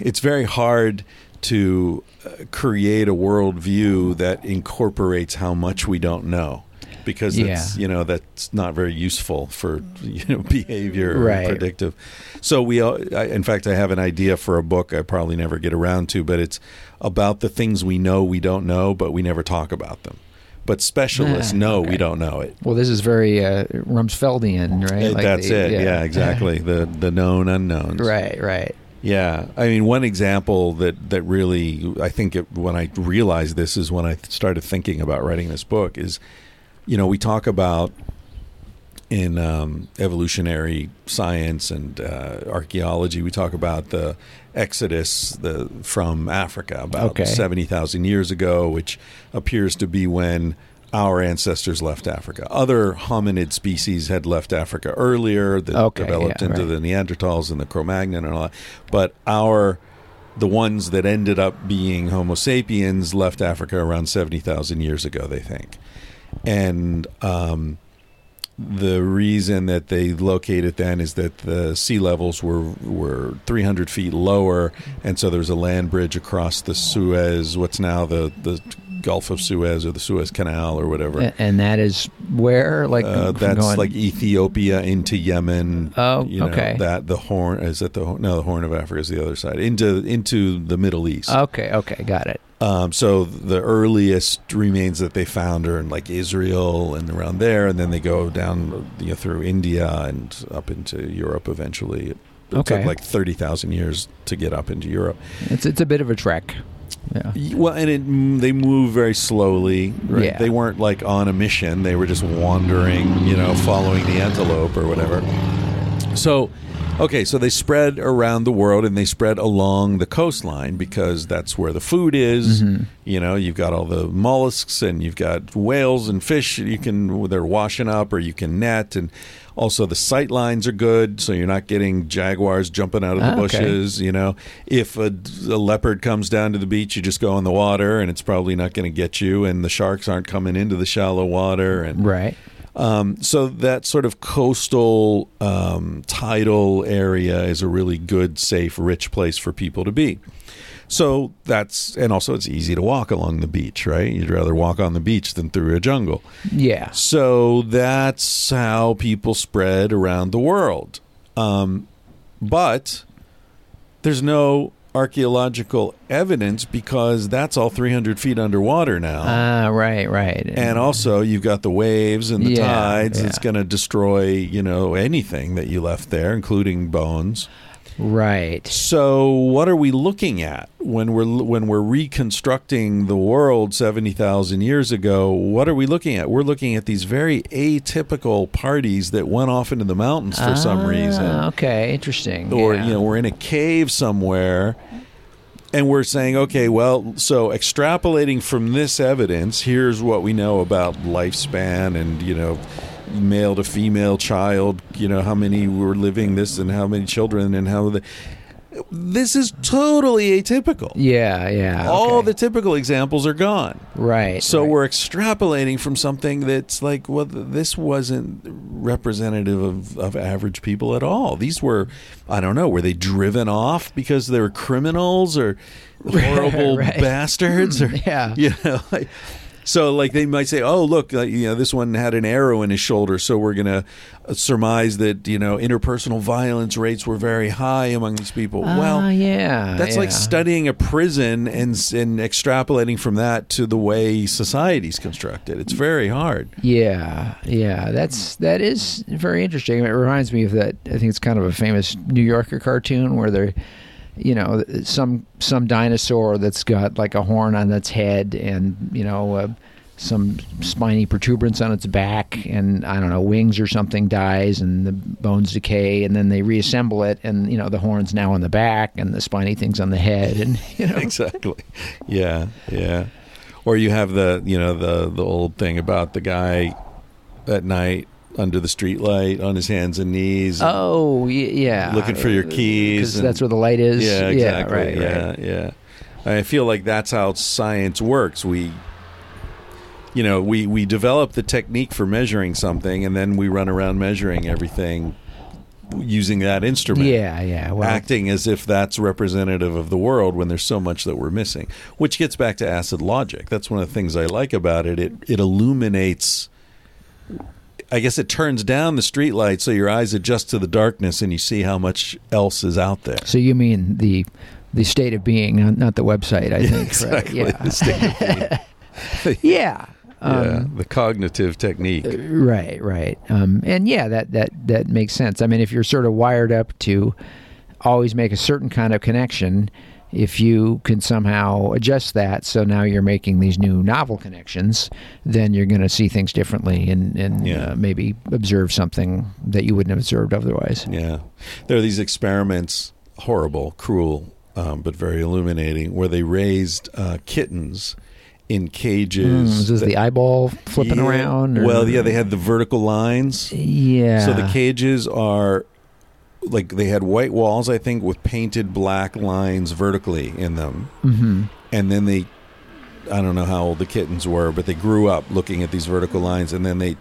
it's very hard to uh, create a worldview that incorporates how much we don't know because that's Yeah. you know that's not very useful for you know behavior Right. predictive so we all I, in fact i have an idea for a book i probably never get around to but it's about the things we know we don't know but we never talk about them but specialists Ah, know okay. we don't know it Well, this is very uh, Rumsfeldian, right? Uh, Like that's the- it yeah, exactly the the known unknowns right, right. Yeah, I mean, one example that that really I think it, when I realized this is when I started thinking about writing this book is, you know, we talk about in um, evolutionary science and uh, archaeology, we talk about the exodus the, from Africa about Okay. seventy thousand years ago, which appears to be when our ancestors left Africa. Other hominid species had left Africa earlier that Okay, developed yeah, into right. the Neanderthals and the Cro-Magnon and all that. But our the ones that ended up being Homo sapiens left Africa around seventy thousand years ago, they think, and um, the reason that they located then is that the sea levels were were 300 feet lower, and so there was a land bridge across the Suez, what's now the the Gulf of Suez or the Suez Canal or whatever. And that is where, like, Uh, that's going- like Ethiopia into Yemen. Oh, you know, okay. That the horn is that the no the Horn of Africa is the other side into into the Middle East. Okay, okay, got it. Um, so the earliest remains that they found are in like Israel and around there, and then they go down you know, through India and up into Europe eventually. It Okay. took like thirty thousand years to get up into Europe. It's it's a bit of a trek. Yeah. Well, and it, they move very slowly. Right? Yeah. They weren't like on a mission; they were just wandering, you know, following the antelope or whatever. So, okay, so they spread around the world and they spread along the coastline because that's where the food is. Mm-hmm. You know, you've got all the mollusks and you've got whales and fish you can they're washing up or you can net and also the sight lines are good so you're not getting jaguars jumping out of the Ah, okay. bushes, you know. If a, a leopard comes down to the beach, you just go in the water and it's probably not going to get you and the sharks aren't coming into the shallow water and Right. um, so that sort of coastal um, tidal area is a really good, safe, rich place for people to be. So that's and also it's easy to walk along the beach, right? You'd rather walk on the beach than through a jungle. Yeah. So that's how people spread around the world. Um, but there's no archaeological evidence because that's all 300 feet underwater now. Ah, right, right. And also, you've got the waves and the Yeah, tides. yeah. It's going to destroy, you know, anything that you left there, including bones. Right. So, what are we looking at when we're when we're reconstructing the world seventy thousand years ago? What are we looking at? We're looking at these very atypical parties that went off into the mountains for some Ah, reason Okay, interesting. or yeah. you know we're in a cave somewhere and we're saying okay well so extrapolating from this evidence here's what we know about lifespan and you know male to female child you know how many were living this and how many children and how the this is totally atypical Yeah, yeah. all okay. the typical examples are gone right. so right. we're extrapolating from something that's like, well, this wasn't representative of, of average people at all. These were, I don't know, were they driven off because they were criminals or horrible Right. bastards or Yeah. you know, like, so like they might say, oh look, like, you know, this one had an arrow in his shoulder, so we're gonna uh, surmise that you know interpersonal violence rates were very high among these people. well, Ah, yeah. that's like studying a prison and and extrapolating from that to the way society's constructed. It's very hard. Yeah, yeah, that's that is very interesting. It reminds me of that. I think it's kind of a famous New Yorker cartoon where they're, you know, some some dinosaur that's got like a horn on its head and you know uh, some spiny protuberance on its back and I don't know wings or something dies and the bones decay and then they reassemble it and you know the horn's now on the back and the spiny thing's on the head and you know Exactly. Yeah, yeah. Or you have the you know the the old thing about the guy at night under the streetlight on his hands and knees. oh yeah Looking for your keys because that's where the light is Yeah, exactly. right, yeah, right. yeah. I feel like that's how science works. We, you know, we we develop the technique for measuring something, and then we run around measuring everything using that instrument. Yeah, yeah. Well, acting as if that's representative of the world when there's so much that we're missing. Which gets back to acid logic. That's one of the things I like about it. It it illuminates. I guess it turns down the street light so your eyes adjust to the darkness and you see how much else is out there. so you mean the the state of being, not, not the website? I think. exactly. Right? The state. Yeah. yeah. yeah, Um, the cognitive technique. Right, right. Um, and yeah, that, that that makes sense. I mean, if you're sort of wired up to always make a certain kind of connection, if you can somehow adjust that, so now you're making these new novel connections, then you're going to see things differently and, and Yeah. uh, maybe observe something that you wouldn't have observed otherwise. Yeah, there are these experiments, horrible, cruel, um, but very illuminating, where they raised uh, kittens in Mm, cages. is this the eyeball flipping Yeah. around? or- Well, yeah, they had the vertical lines. yeah. So the cages are like they had white walls, I think, with painted black lines vertically in them. hmm And then they, I don't know how old the kittens were, but they grew up looking at these vertical lines. And then they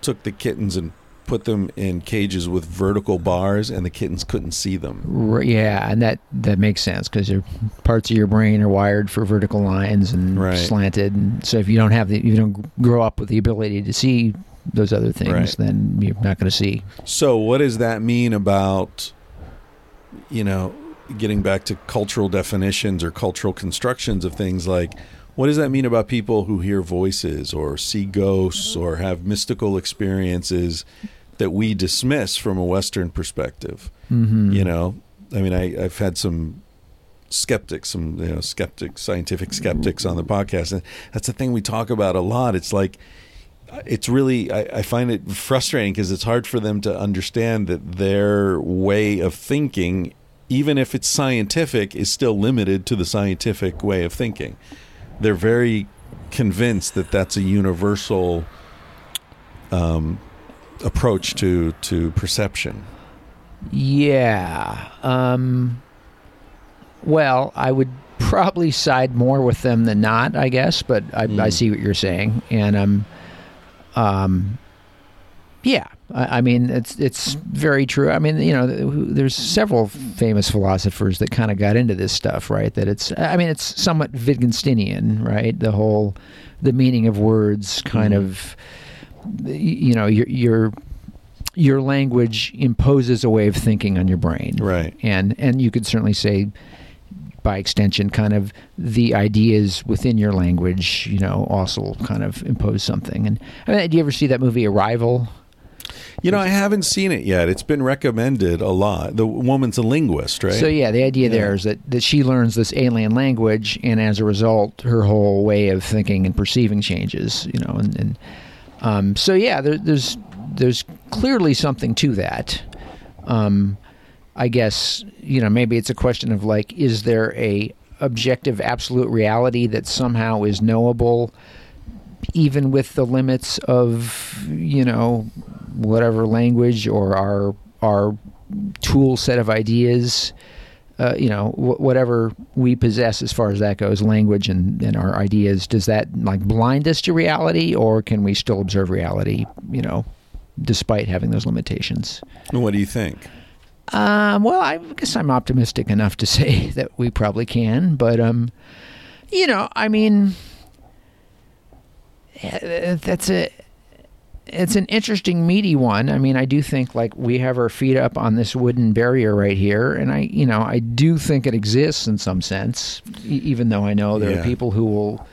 took the kittens and put them in cages with vertical bars, and the kittens couldn't see them. Yeah, and that that makes sense because your parts of your brain are wired for vertical lines and Right. slanted. And so if you don't have the, you don't grow up with the ability to see those other things, Right. then you're not going to see. So, what does that mean about, you know, getting back to cultural definitions or cultural constructions of things like, what does that mean about people who hear voices or see ghosts or have mystical experiences that we dismiss from a Western perspective? Mm-hmm. You know, I mean, I, I've had some skeptics, some you know, skeptics, scientific skeptics on the podcast, and that's the thing we talk about a lot. It's like it's really I, I find it frustrating because it's hard for them to understand that their way of thinking, even if it's scientific, is still limited to the scientific way of thinking. They're very convinced that that's a universal um, approach to to perception. Yeah. Um, well, I would probably side more with them than not, I guess. But I, I Mm. see what you're saying, and um, um, yeah. I, I mean, it's it's very true. I mean, you know, there's several famous philosophers that kind of got into this stuff, right? That it's, I mean, it's somewhat Wittgensteinian, right? The whole, the meaning of words, kind Mhm. of, you know, your your your language imposes a way of thinking on your brain, Right. and and you could certainly say by extension kind of the ideas within your language you know also kind of impose something and I mean, do you ever see that movie arrival You know, I haven't seen it yet. It's been recommended a lot. The woman's a linguist, right? so yeah the idea Yeah. there is that that she learns this alien language and as a result her whole way of thinking and perceiving changes you know and, and um, so yeah there, there's there's clearly something to that um, I guess you know maybe it's a question of like, is there a objective absolute reality that somehow is knowable, even with the limits of you know whatever language or our our tool set of ideas. Uh, you know, wh- whatever we possess as far as that goes, language and, and our ideas, does that like blind us to reality, or can we still observe reality? You know, despite having those limitations. what do you think? Um, well, I guess I'm optimistic enough to say that we probably can, but um, you know, I mean, that's a it's an interesting meaty one. I mean, I do think like we have our feet up on this wooden barrier right here, and I, you know, I do think it exists in some sense, e- even though I know there Yeah. are people who will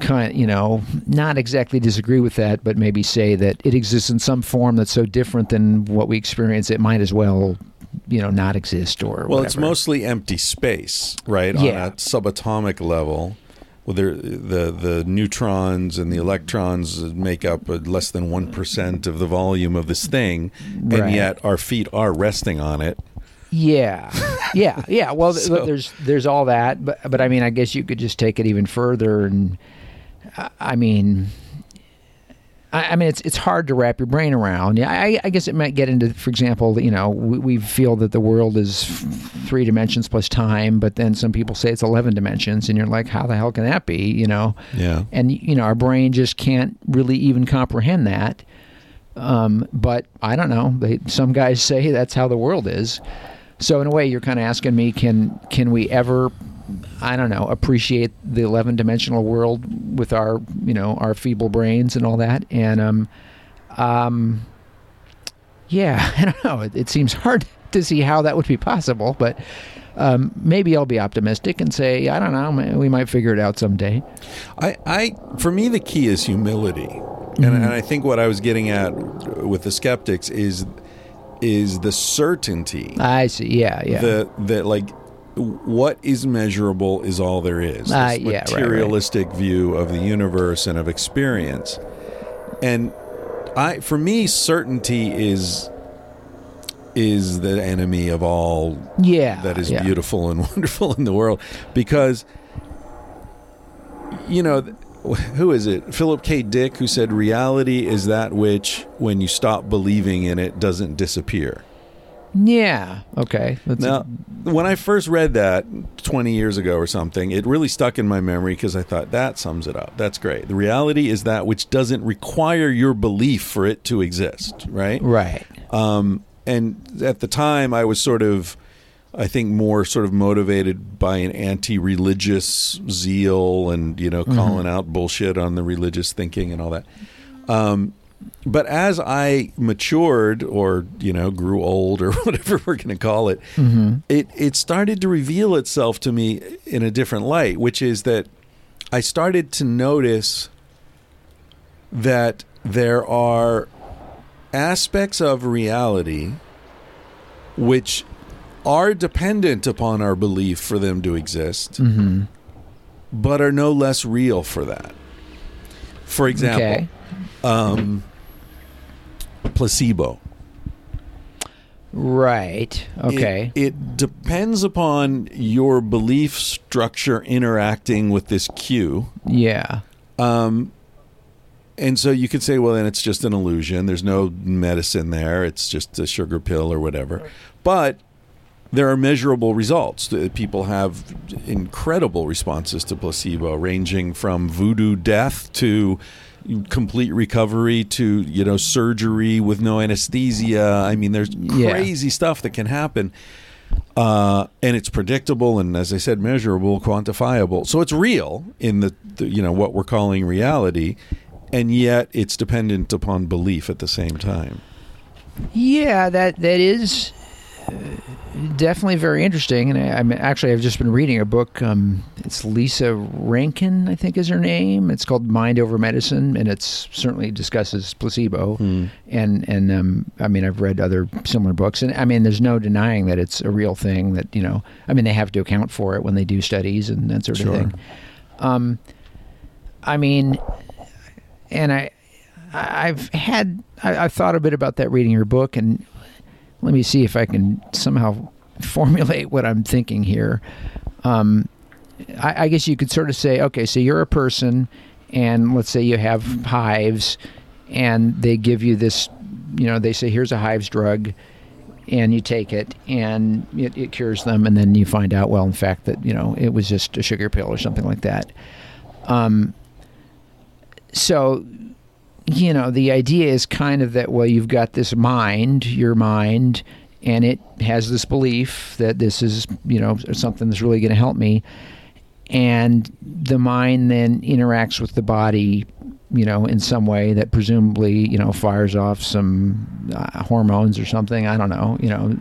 kind you know not exactly disagree with that but maybe say that it exists in some form that's so different than what we experience it might as well you know not exist or Well, it's mostly empty space, right? Yeah. On a subatomic level. Well, there- the the neutrons and the electrons make up less than one percent of the volume of this thing, and Right. yet our feet are resting on it. Yeah, yeah, yeah. Well, So- there's there's all that, but but I mean, I guess you could just take it even further, and I- mean, I, I mean, it's it's hard to wrap your brain around. Yeah, I, I guess it might get into, for example, you know, we, we feel that the world is three dimensions plus time, but then some people say it's eleven dimensions, and you're like, how the hell can that be? You know, Yeah. and you know, our brain just can't really even comprehend that. Um, but I don't know. They, some guys say that's how the world is. So in a way, you're kind of asking me, can can we ever, I don't know, appreciate the 11 dimensional world with our you know our feeble brains and all that? And um, um, yeah, I don't know. It, it seems hard to see how that would be possible, but. Um, maybe I'll be optimistic and say, I don't know, we might figure it out someday. I, I for me the key is humility, and, and I think what I was getting at with the skeptics is is the certainty I see. Yeah, yeah. that that like what is measurable is all there is. Ah, this yeah, right, right. materialistic view of the universe and of experience, and I for me certainty is is the enemy of all yeah. that is yeah. beautiful and wonderful in the world because you know, who is it? Philip K. Dick, who said, "Reality is that which, when you stop believing in it, doesn't disappear." Yeah. Okay. That's Now, when I first read that 20 years ago or something, it really stuck in my memory because I thought that sums it up. That's great. The reality is that which doesn't require your belief for it to exist, right? right. Um, and at the time, I was sort of, I think, more sort of motivated by an anti-religious zeal and you know calling out bullshit on the religious thinking and all that. Um, but as I matured, or you know, grew old, or whatever we're going to call it, it it started to reveal itself to me in a different light, which is that I started to notice that there are aspects of reality which are dependent upon our belief for them to exist, Mm-hmm. but are no less real for that. For example, Okay. um, placebo. Right. Okay. It, it depends upon your belief structure interacting with this cue. yeah. Um, and so you could say, well, then it's just an illusion. There's no medicine there. It's just a sugar pill or whatever. But there are measurable results. People have incredible responses to placebo, ranging from voodoo death to complete recovery to you know surgery with no anesthesia. I mean, there's Yeah. crazy stuff that can happen. Uh, and it's predictable and as I said, measurable, quantifiable. So it's real in the, the you know what we're calling reality, and yet it's dependent upon belief at the same time. Yeah, that that is definitely very interesting. And I, I'm actually I've just been reading a book. Um, it's Lissa Rankin, I think is her name. It's called Mind Over Medicine, and it's certainly discusses placebo. And and um, I mean I've read other similar books, and I mean there's no denying that it's a real thing. That you know I mean they have to account for it when they do studies and that sort Sure. of thing. Um, I mean, and I I've had I, I've thought a bit about that reading your book, and let me see if I can somehow formulate what I'm thinking here. Um, I, I guess you could sort of say, okay, so you're a person, and let's say you have hives, and they give you this, you know, they say here's a hives drug, and you take it, and it, it cures them, and then you find out, well, in fact, that you know it was just a sugar pill or something like that. Um, so you know, the idea is kind of that, well, you've got this mind, your mind, and it has this belief that this is, you know, something that's really going to help me. And the mind then interacts with the body, you know, in some way that presumably, you know, fires off some uh, hormones or something. I don't know, you know,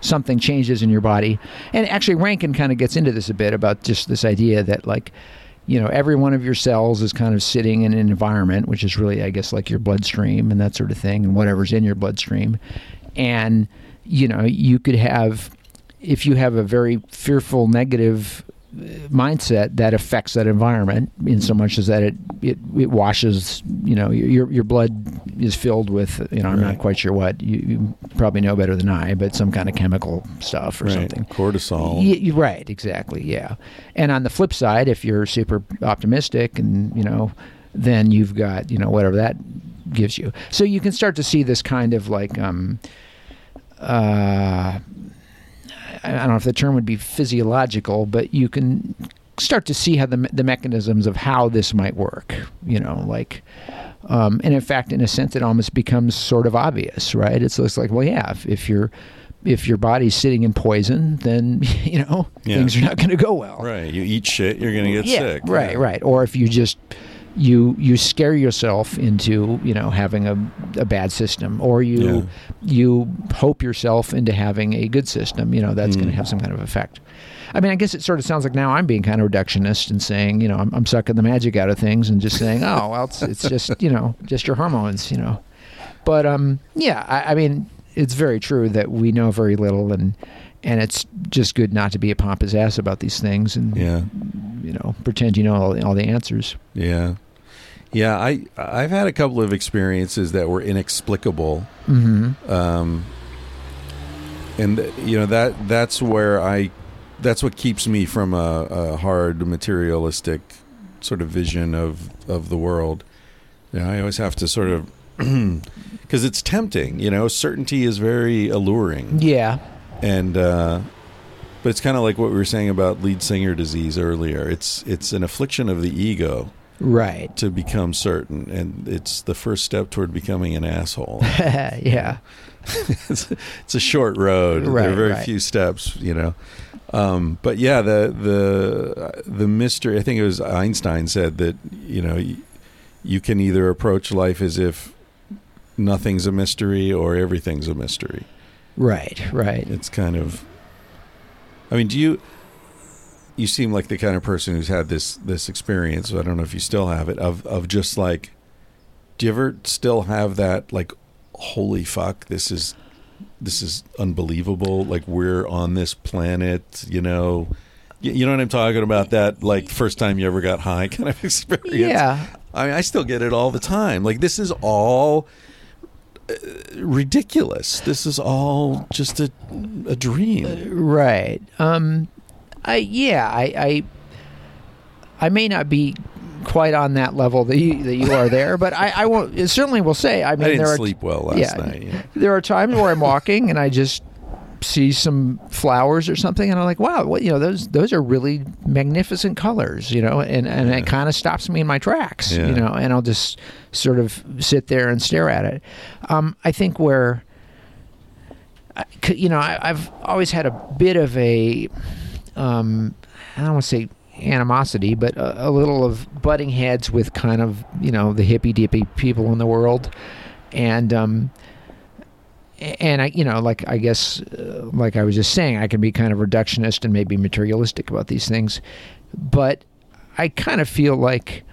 something changes in your body. And actually, Rankin kind of gets into this a bit about just this idea that, like, you know, every one of your cells is kind of sitting in an environment, which is really, I guess, like your bloodstream and that sort of thing, and whatever's in your bloodstream. And, you know, you could have, if you have a very fearful, negative mindset, that affects that environment in so much as that it, it, it washes, you know, your, your blood is filled with, you know, I'm Right. not quite sure what. You, you probably know better than I, but some kind of chemical stuff or right. something. Cortisol. Y- right, exactly, yeah. And on the flip side, if you're super optimistic and, you know, then you've got, you know, whatever that gives you. So you can start to see this kind of like, um, uh, I don't know if the term would be physiological, but you can start to see how the, the mechanisms of how this might work, you know, like, um, and in fact, in a sense, it almost becomes sort of obvious, right? It's just like, well, yeah, if, if you're, if your body's sitting in poison, then you know Yeah. things are not going to go well. Right. You eat shit, you're going to get yeah, sick. right, Yeah. right. Or if you just you you scare yourself into you know having a, a bad system, or you Yeah. you hope yourself into having a good system. You know that's going to Mm. have some kind of effect. I mean, I guess it sort of sounds like now I'm being kind of reductionist and saying, you know, I'm, I'm sucking the magic out of things and just saying, oh, well, it's, it's just, you know, just your hormones, you know. But um, yeah, I, I mean, it's very true that we know very little, and and it's just good not to be a pompous ass about these things and Yeah. you know pretend you know all the, all the answers. Yeah. Yeah, I I've had a couple of experiences that were inexplicable. Mm-hmm. Um and you know that that's where I that's what keeps me from a, a hard materialistic sort of vision of of the world. Yeah, I always have to sort of because it's tempting. You know, certainty is very alluring, Yeah. and uh, but it's kind of like what we were saying about lead singer disease earlier. It's it's an affliction of the ego Right. to become certain, and it's the first step toward becoming an asshole. yeah. it's, it's a short road. there are very right. few steps, you know. Um, but yeah, the the the mystery. I think it was Einstein said that you know you, you can either approach life as if nothing's a mystery or everything's a mystery. Right. Right. It's kind of. I mean, do you? You seem like the kind of person who's had this this experience. I don't know if you still have it of of just like. Do you ever still have that like, holy fuck, this is, this is unbelievable. Like we're on this planet, you know. You, you know what I'm talking about? That like first time you ever got high kind of experience. Yeah. I mean, I still get it all the time. Like this is all uh, ridiculous. This is all just a a dream. Right. Um, I yeah. I, I I may not be quite on that level that you that you are there, but I, I won't. It certainly will say. I I mean, didn't there are sleep well last yeah. night. Yeah. there are times where I'm walking and I just see some flowers or something and I'm like, wow, what you know, those those are really magnificent colors, you know, and, and it kind of stops me in my tracks, Yeah. you know, and I'll just sort of sit there and stare at it. Um, I think where you know, I, I've always had a bit of a, um, I don't want to say animosity, but a, a little of butting heads with kind of, you know, the hippy dippy people in the world. And, um, and I, you know, like I guess, uh, like I was just saying, I can be kind of reductionist and maybe materialistic about these things, but I kind of feel like,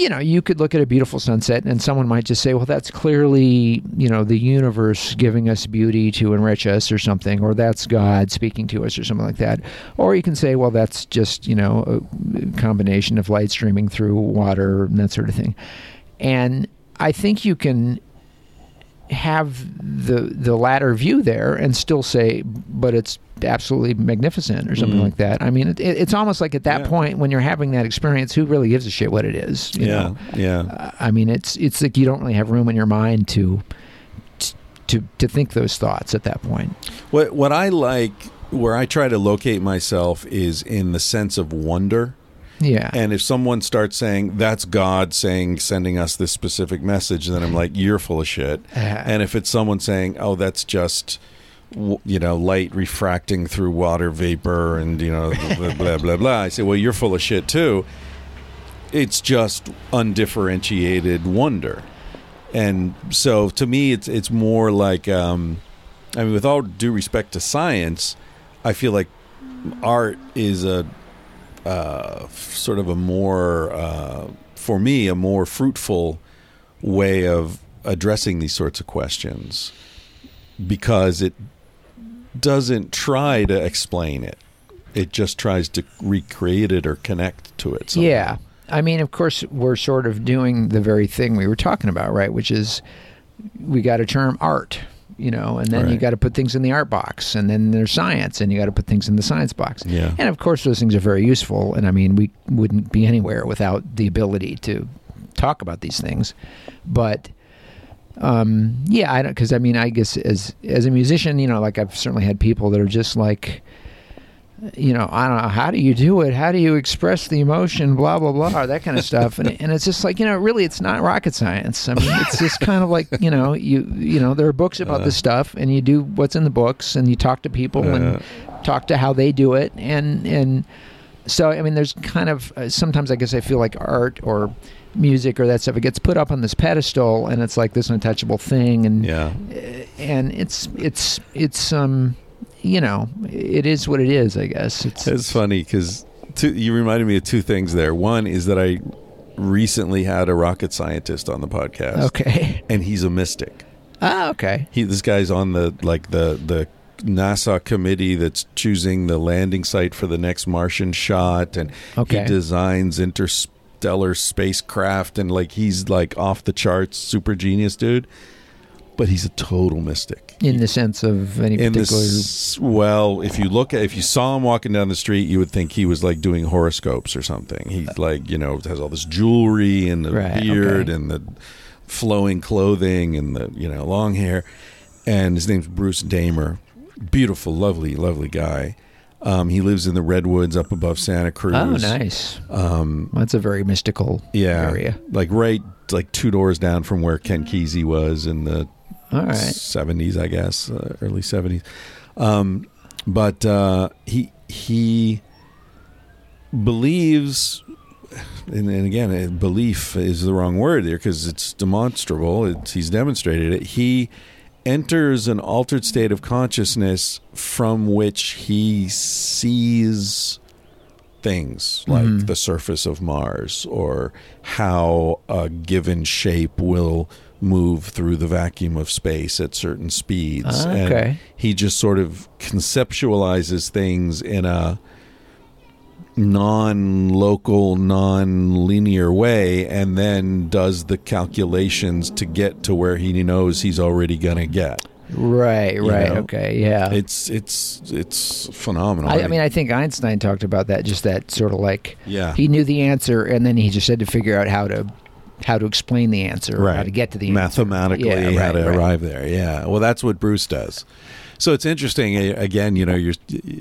you know, you could look at a beautiful sunset and someone might just say, well, that's clearly, you know, the universe giving us beauty to enrich us or something, or that's God speaking to us or something like that. Or you can say, well, that's just, you know, a combination of light streaming through water and that sort of thing. And I think you can have the the latter view there and still say, but it's absolutely magnificent or something Mhm. like that. I mean, it, it, it's almost like at that Yeah. point when you're having that experience, who really gives a shit what it is? you Yeah, know? yeah. Uh, I mean, it's it's like you don't really have room in your mind to to to think those thoughts at that point. What what I like, where I try to locate myself, is in the sense of wonder. Yeah. And if someone starts saying that's God saying sending us this specific message, then I'm like, you're full of shit. Uh, And if it's someone saying, oh, that's just you know light refracting through water vapor and you know blah blah blah blah, I say, well, you're full of shit too. It's just undifferentiated wonder. And so to me, it's it's more like, um, I mean, with all due respect to science, I feel like art is a uh, sort of a more, uh, for me, a more fruitful way of addressing these sorts of questions because it doesn't try to explain it. It just tries to recreate it or connect to it. somehow. Yeah. I mean, of course, we're sort of doing the very thing we were talking about, right? Which is we got a term art, you know, and then you got to put things in the art box, and then there's science, and you got to put things in the science box. Yeah. And of course, those things are very useful. And I mean, we wouldn't be anywhere without the ability to talk about these things. But um, yeah, I don't because I mean, I guess as as a musician, you know, like I've certainly had people that are just like, you know, I don't know, how do you do it? How do you express the emotion? Blah blah blah, that kind of stuff. And and it's just like you know, really, it's not rocket science. I mean, it's just kind of like you know, you you know, there are books about this stuff, and you do what's in the books, and you talk to people and talk to how they do it, and and so I mean, there's kind of uh, sometimes I guess I feel like art or music or that stuff it gets put up on this pedestal and it's like this untouchable thing and Yeah. and it's it's it's um you know it is what it is i guess it's It's funny because you reminded me of two things there. One is that I recently had a rocket scientist on the podcast. okay And he's a mystic. ah okay He this guy's on the like the the NASA committee that's choosing the landing site for the next Martian shot and Okay. he designs interstellar spacecraft and like he's like off the charts super genius dude. But he's a total mystic. In the sense of any In particular. this, well, if you look at if you saw him walking down the street, you would think he was like doing horoscopes or something. He's like you know has all this jewelry and the Right, beard okay. and the flowing clothing and the you know long hair. And his name's Bruce Damer. Beautiful, lovely, lovely guy. Um, he lives in the redwoods up above Santa Cruz. oh, nice. Um, That's a very mystical yeah, area. like right, like two doors down from where Ken Kesey was in the All right. seventies, I guess, uh, early seventies. Um, but uh, he he believes, and, and again, uh, belief is the wrong word there because it's demonstrable. It's, he's demonstrated it. He enters an altered state of consciousness from which he sees things like Mhm. the surface of Mars or how a given shape will move through the vacuum of space at certain speeds. Ah, and okay. he just sort of conceptualizes things in a non-local non-linear way and then does the calculations to get to where he knows he's already going to get Right, You right. know, okay, yeah. it's it's it's phenomenal I, I mean, I think Einstein talked about that. Just that sort of like yeah he knew the answer, and then he just had to figure out how to how to explain the answer, or how to get to the answer. mathematically Yeah, how right, to right. arrive there. Yeah. Well, that's what Bruce does. So it's interesting. Again, you know, you're,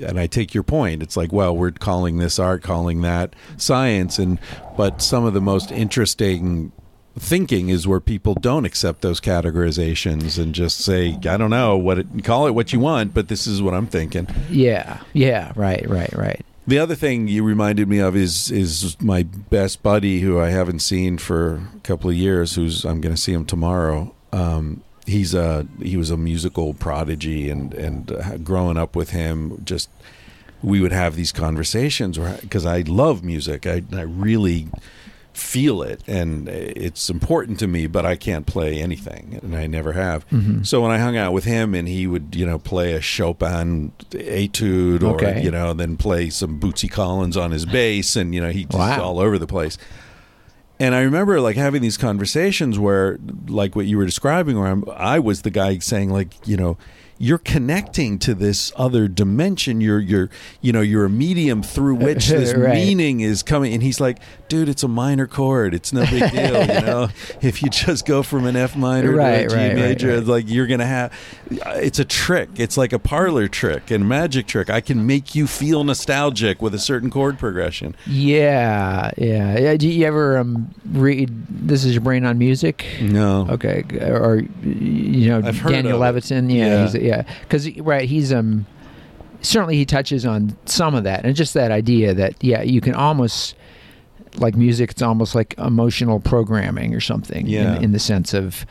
and I take your point. It's like, well, we're calling this art, calling that science, and but some of the most interesting thinking is where people don't accept those categorizations and just say, I don't know what it, call it what you want, but this is what I'm thinking. Yeah, yeah, right, right, right. The other thing you reminded me of is is my best buddy who I haven't seen for a couple of years. Who's I'm going to see him tomorrow. Um, he's a he was a musical prodigy, and and uh, growing up with him, just we would have these conversations because I love music. I I really feel it and it's important to me but I can't play anything and I never have. Mm-hmm. So when I hung out with him and he would, you know, play a Chopin etude or Okay. you know, then play some Bootsy Collins on his bass and you know, he just Wow. all over the place. And I remember like having these conversations where like what you were describing where I'm, I was the guy saying like, you know, you're connecting to this other dimension. You're you're you know you're a medium through which this Right. meaning is coming. And he's like, dude, it's a minor chord. It's no big deal. You know, if you just go from an F minor Right, to a G right, major, like you're gonna have. It's a trick. It's like a parlor trick and magic trick. I can make you feel nostalgic with a certain chord progression. Yeah, yeah. yeah. Do you ever um, read "This Is Your Brain on Music"? No. Okay, or you know I've Daniel. Levitin? Yeah, Yeah. Because right, he's um certainly he touches on some of that, and just that idea that yeah, you can almost like music. It's almost like emotional programming or something. Yeah. In, in the sense of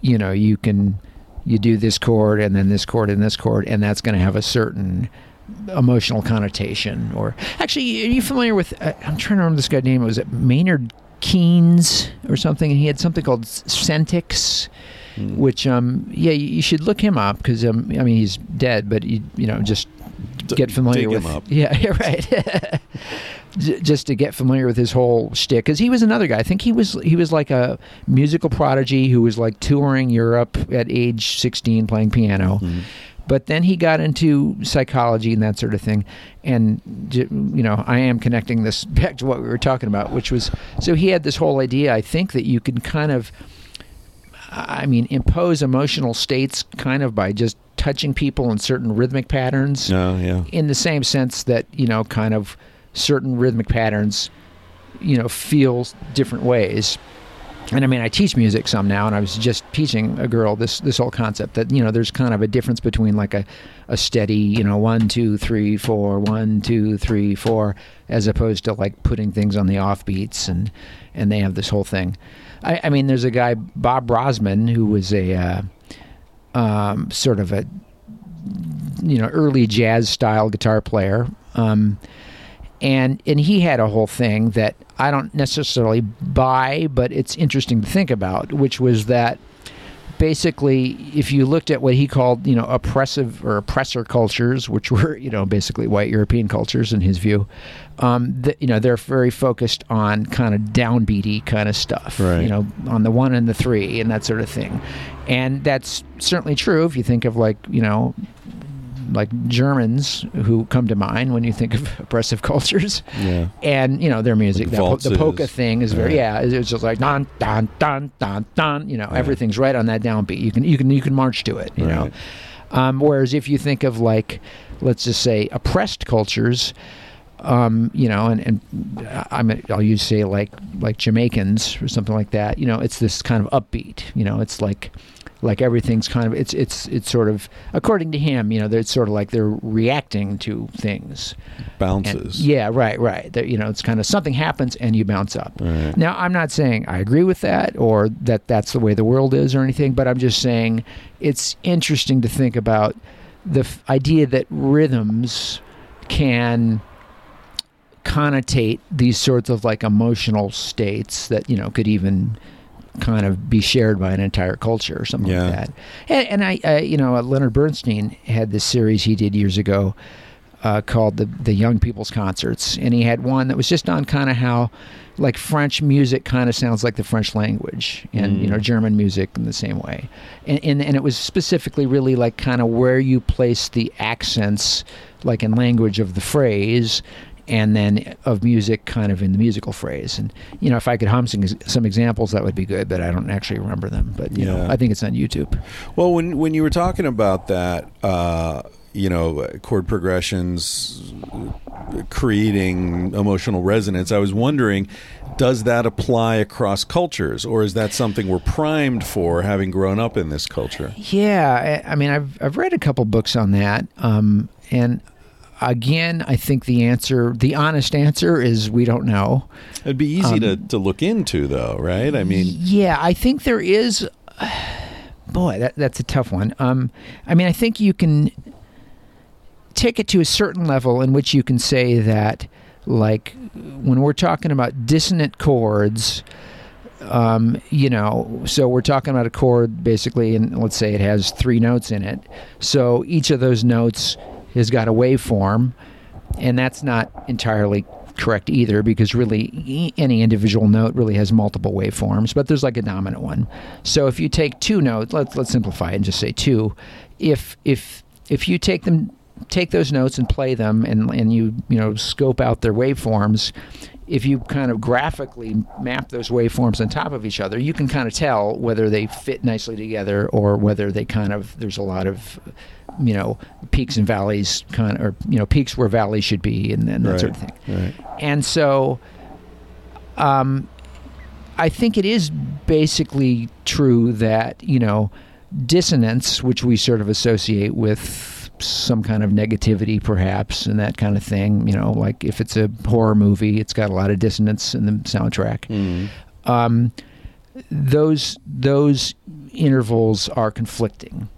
you know you can you do this chord and then this chord and this chord, and that's going to have a certain emotional connotation. Or actually, are you familiar with? Uh, I'm trying to remember this guy's name. Was it Manfred Clynes or something? And he had something called Sentics, Hmm. which um yeah you, you should look him up because um I mean he's dead, but you you know just D- get familiar with him up. yeah right. Just to get familiar with his whole shtick, because he was another guy. I think he was he was like a musical prodigy who was like touring Europe at age sixteen playing piano, Mhm. but then he got into psychology and that sort of thing and you know i am connecting this back to what we were talking about which was so he had this whole idea i think that you can kind of i mean impose emotional states kind of by just touching people in certain rhythmic patterns No, yeah. in the same sense that you know kind of certain rhythmic patterns you know feel different ways and I mean, I teach music some now, and I was just teaching a girl this this whole concept that you know there's kind of a difference between like a a steady you know one two three four one two three four as opposed to like putting things on the offbeats and and they have this whole thing. I, I mean, there's a guy Bob Rosman who was a uh, um, sort of a you know early jazz style guitar player. Um, and and he had a whole thing that I don't necessarily buy, but it's interesting to think about, which was that basically, if you looked at what he called, you know, oppressive or oppressor cultures, which were, you know, basically white European cultures in his view, um, that you know, they're very focused on kind of downbeaty kind of stuff, Right. you know, on the one and the three and that sort of thing, and that's certainly true if you think of like, you know. Like Germans who come to mind when you think of oppressive cultures, Yeah. and you know their music. The That, po- the polka thing is very Right. yeah. It's just like don don don don don. You know everything's right on that downbeat. You can you can you can march to it. You know. Um, whereas if you think of like, let's just say oppressed cultures, um, you know, and, and I'm I'll use say like like Jamaicans or something like that. You know, it's this kind of upbeat. You know, it's like like everything's kind of it's it's it's sort of according to him. You know, it's sort of like they're reacting to things. And- Bounces. yeah, right, right. That you know, it's kind of something happens and you bounce up. Right. Now, I'm not saying I agree with that or that that's the way the world is or anything, but I'm just saying it's interesting to think about the f- idea that rhythms can connotate these sorts of like emotional states that you know could even kind of be shared by an entire culture or something Yeah. like that. And, and I, I, you know, Leonard Bernstein had this series he did years ago uh, called the the Young People's Concerts, and he had one that was just on kind of how like French music kind of sounds like the French language, and you know German music in the same way, and and, and it was specifically really like kind of where you place the accents, like in language of the phrase. And then of music, kind of in the musical phrase, and you know, if I could hum some, some examples, that would be good. But I don't actually remember them. But you know, I think it's on YouTube. Well, when when you were talking about that, uh, you know, chord progressions creating emotional resonance, I was wondering, does that apply across cultures, or is that something we're primed for, having grown up in this culture? Yeah, I I mean, I've I've read a couple books on that, um, and again, I think the answer, the honest answer, is we don't know. It'd be easy to, to look into, though, right? I mean, Yeah, I think there is. Boy, that that's a tough one. Um, I mean, I think you can take it to a certain level in which you can say that, like, when we're talking about dissonant chords, um, you know, so we're talking about a chord basically, and let's say it has three notes in it. So each of those notes has got a waveform, and that's not entirely correct either because really any individual note really has multiple waveforms but there's like a dominant one. So if you take two notes let's let's simplify it and just say two. If if if you take them take those notes and play them and and you you know scope out their waveforms if you kind of graphically map those waveforms on top of each other you can kind of tell whether they fit nicely together or whether they kind of there's a lot of you know peaks and valleys kind of or you know peaks where valleys should be and, and that right, sort of thing right. and so um, I think it is basically true that, you know, dissonance, which we sort of associate with some kind of negativity perhaps and that kind of thing, you know, like if it's a horror movie, it's got a lot of dissonance in the soundtrack. Mm. Um, those those intervals are conflicting.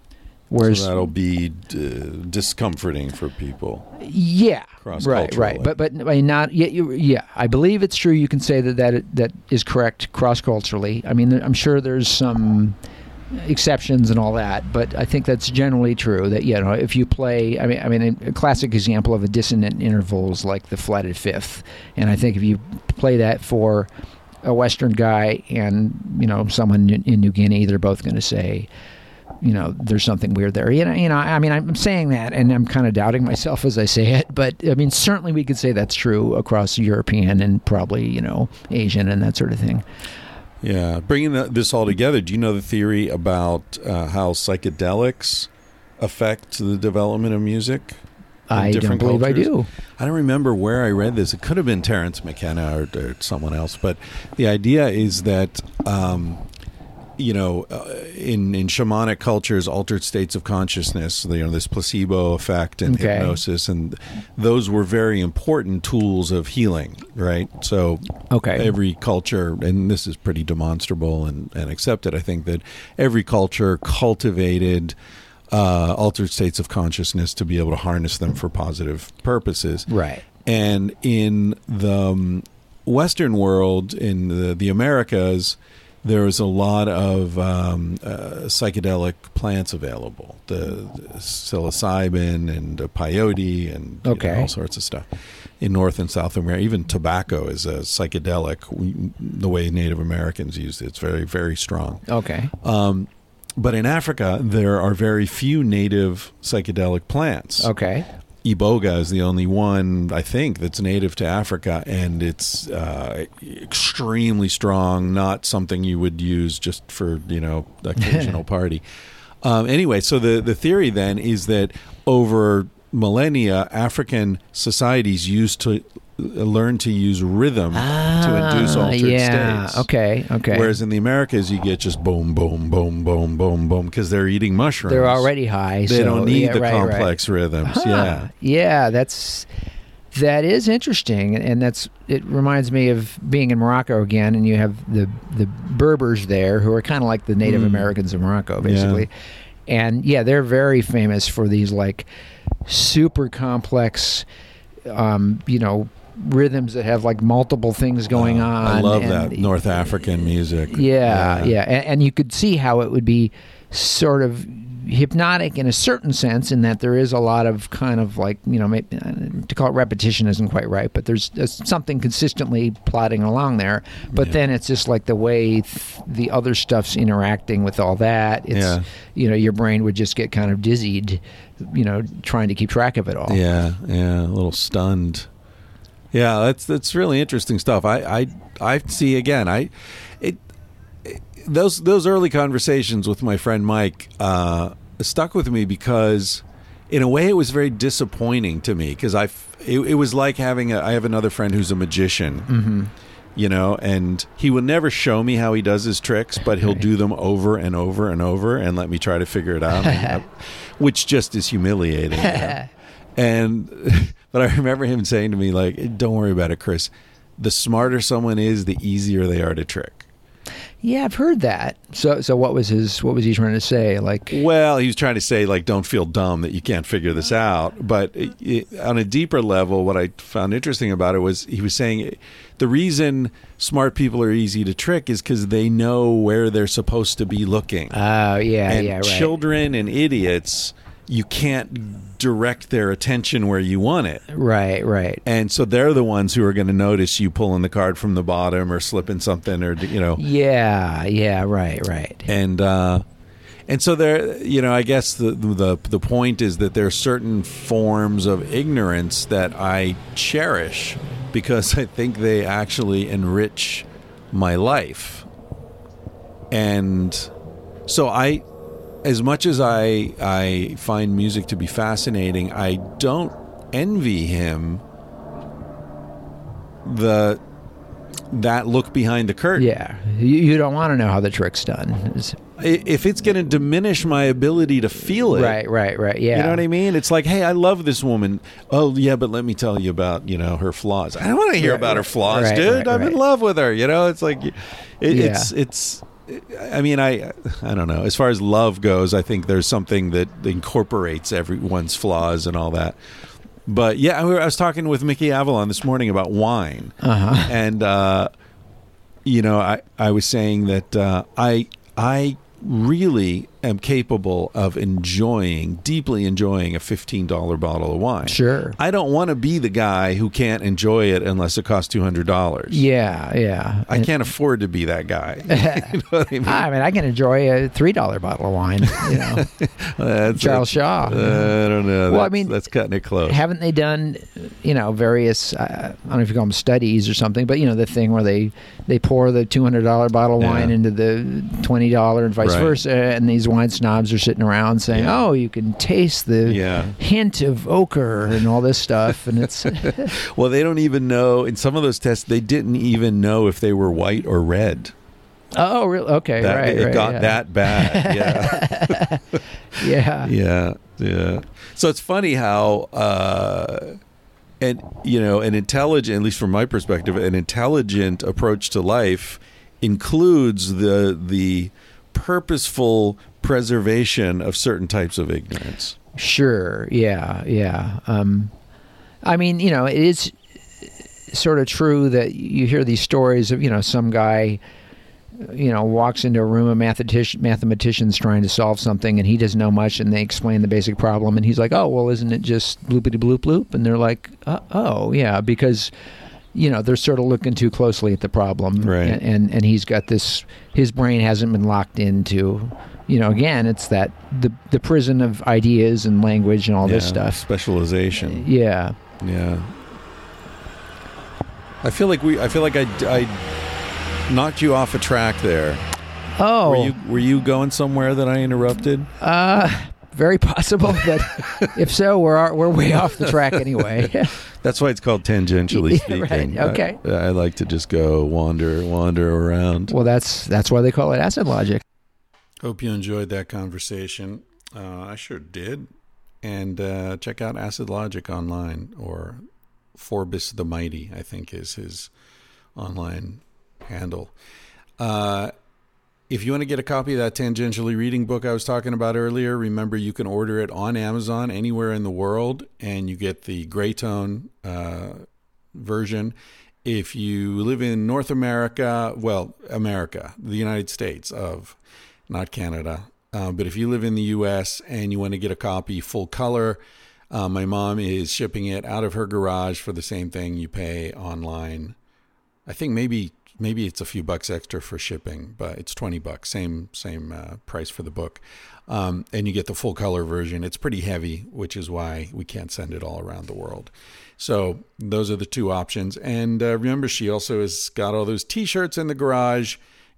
Whereas so that'll be uh, discomforting for people. Yeah, right, right. But but I mean, not yeah, you, yeah. I believe it's true. You can say that that that is correct cross culturally. I mean, I'm sure there's some exceptions and all that, but I think that's generally true. That you know, if you play, I mean, I mean, a classic example of a dissonant interval is like the flatted fifth, and I think if you play that for a Western guy and you know someone in, New Guinea, they're both going to say you know, there's something weird there. You know, you know. I mean, I'm saying that, and I'm kind of doubting myself as I say it. But I mean, certainly we could say that's true across European and probably you know Asian and that sort of thing. Yeah, bringing this all together, do you know the theory about uh, how psychedelics affect the development of music? I don't believe I do. I don't remember where I read this. It could have been Terence McKenna or, or someone else, but the idea is that. Um, you know, uh, in in shamanic cultures, altered states of consciousness, you know, this placebo effect and Okay. hypnosis, and those were very important tools of healing, right? So, Okay. every culture, and this is pretty demonstrable and, and accepted, I think that every culture cultivated uh, altered states of consciousness to be able to harness them for positive purposes. Right. And in the um, Western world, in the, the Americas, there was a lot of um, uh, psychedelic plants available, the, the psilocybin and the peyote and you know, all sorts of stuff in North and South America. Even tobacco is a psychedelic. We, the way Native Americans used it, it's very very strong. Okay. Um, but in Africa, there are very few native psychedelic plants. Okay. Iboga is the only one I think that's native to Africa, and it's uh, extremely strong. Not something you would use just for you know occasional party. Um, anyway, so the the theory then is that over millennia, African societies used to learn to use rhythm to induce Ah, altered yeah. states. Okay. Okay. Whereas in the Americas, you get just boom, boom, boom, boom, boom, boom because they're eating mushrooms. they're already high. So they so, don't need yeah, the right, right. complex rhythms. Huh. Yeah. Yeah, that's that is interesting, and- that's it. Reminds me of being in Morocco again, and you have the the Berbers there, who are kind of like the Native Mm. Americans of Morocco, basically. And yeah, they're very famous for these like super complex, um, you know, rhythms that have like multiple things going on. I love and- that North African music. yeah, yeah, And, and you could see how it would be sort of hypnotic in a certain sense, in that there is a lot of kind of like you know, maybe, to call it repetition isn't quite right, but there's, there's something consistently plodding along there. But Yeah. then it's just like the way th- the other stuff's interacting with all that. It's Yeah. you know, your brain would just get kind of dizzied, you know, trying to keep track of it all. Yeah, yeah, a little stunned. Yeah, that's that's really interesting stuff. I I I see again. I it, it- those those early conversations with my friend Mike uh, stuck with me because in a way it was very disappointing to me because I it, it was like having a I have another friend who's a magician. Mm-hmm. You know, and he will never show me how he does his tricks, but he'll do them over and over and over and let me try to figure it out, and- which just is humiliating. you know? And but I remember him saying to me like, "Don't worry about it, Chris. The smarter someone is, the easier they are to trick." Yeah, I've heard that. So, so what was his? What was he trying to say? Like, Well, he was trying to say like, "Don't feel dumb that you can't figure this oh. out." But it, it, on a deeper level, what I found interesting about it was he was saying the reason smart people are easy to trick is because they know where they're supposed to be looking. oh yeah, and yeah, right. children and idiots, you can't direct their attention where you want it. Right, right. And so they're the ones who are going to notice you pulling the card from the bottom or slipping something or you know. Yeah, yeah, right, right. And uh and so there you know, I guess the the the point is that there are certain forms of ignorance that I cherish because I think they actually enrich my life. And so I as much as I I find music to be fascinating, I don't envy him the that look behind the curtain. Yeah, you, you don't want to know how the trick's done. It's- If it's going to diminish my ability to feel it, right, right, right. Yeah, You know what I mean? It's like, hey, I love this woman. Oh, yeah, but let me tell you about you know her flaws. I don't want to hear Right, about her flaws, right, dude. right, I'm in love with her. You know, it's like, it, Yeah. it's it's. I mean, I I don't know. As far as love goes, I think there's something that incorporates everyone's flaws and all that. But yeah, I was talking with Mickey Avalon this morning about wine, Uh-huh. and uh, you know, I I was saying that uh, I I really am capable of enjoying, deeply enjoying a fifteen dollar bottle of wine. Sure. I don't want to be the guy who can't enjoy it unless it costs two hundred dollars. Yeah, yeah. I can't afford to be that guy. you know what I mean? I mean, I can enjoy a three dollar bottle of wine. You know, That's- Charles Shaw. Uh, I don't know. Well, I That's- mean, that's cutting it close. haven't they done, you know, various? Uh, I don't know if you call them studies or something, but you know, the thing where they they pour the two hundred dollar bottle of wine Yeah. into the twenty dollar and vice Right. versa, and these wine snobs are sitting around saying, Yeah. "Oh, you can taste the Yeah. hint of ochre and all this stuff," and it's Well, they don't even know. In some of those tests, they didn't even know if they were white or red. oh, really? Okay, That, right, it right, got yeah. that bad. Yeah. Yeah, yeah. Yeah. So it's funny how, uh, and you know, an intelligent, at least from my perspective, an intelligent approach to life includes the the purposeful preservation of certain types of ignorance. Sure. Yeah. Yeah. Um, I mean, you know, it is sort of true that you hear these stories of, you know, some guy you know, walks into a room of mathematician, mathematicians trying to solve something, and he doesn't know much, and they explain the basic problem, and he's like, "Oh, well, isn't it just bloopity bloop bloop?" And they're like, uh, "Oh, yeah," because you know they're sort of looking too closely at the problem, Right. And, and and he's got this. His brain hasn't been locked into. You know, again, it's that the the prison of ideas and language and all this stuff. Specialization. Yeah. Yeah. I feel like we. I feel like I, I knocked you off a track there. Oh, Were you Were you going somewhere that I interrupted? uh, very possible, but if so, we're we're way off the track anyway. That's why it's called tangentially speaking. right, okay. I, I like to just go wander, wander around. well, that's that's why they call it acid logic. Hope you enjoyed that conversation. Uh, I sure did. And uh, check out Acid Logic online or Forbis the Mighty, I think is his online handle. Uh, if you want to get a copy of that tangentially reading book I was talking about earlier, remember you can order it on Amazon anywhere in the world, and you get the gray tone uh, version. If you live in North America, well, America, the United States of, not Canada, uh, but if you live in the U.S. and you want to get a copy full color, uh, my mom is shipping it out of her garage for the same thing you pay online. I think maybe maybe it's a few bucks extra for shipping, but it's twenty bucks, same same uh, price for the book, um, and you get the full color version. It's pretty heavy, which is why we can't send it all around the world. So those are the two options. And uh, remember, she also has got all those T-shirts in the garage.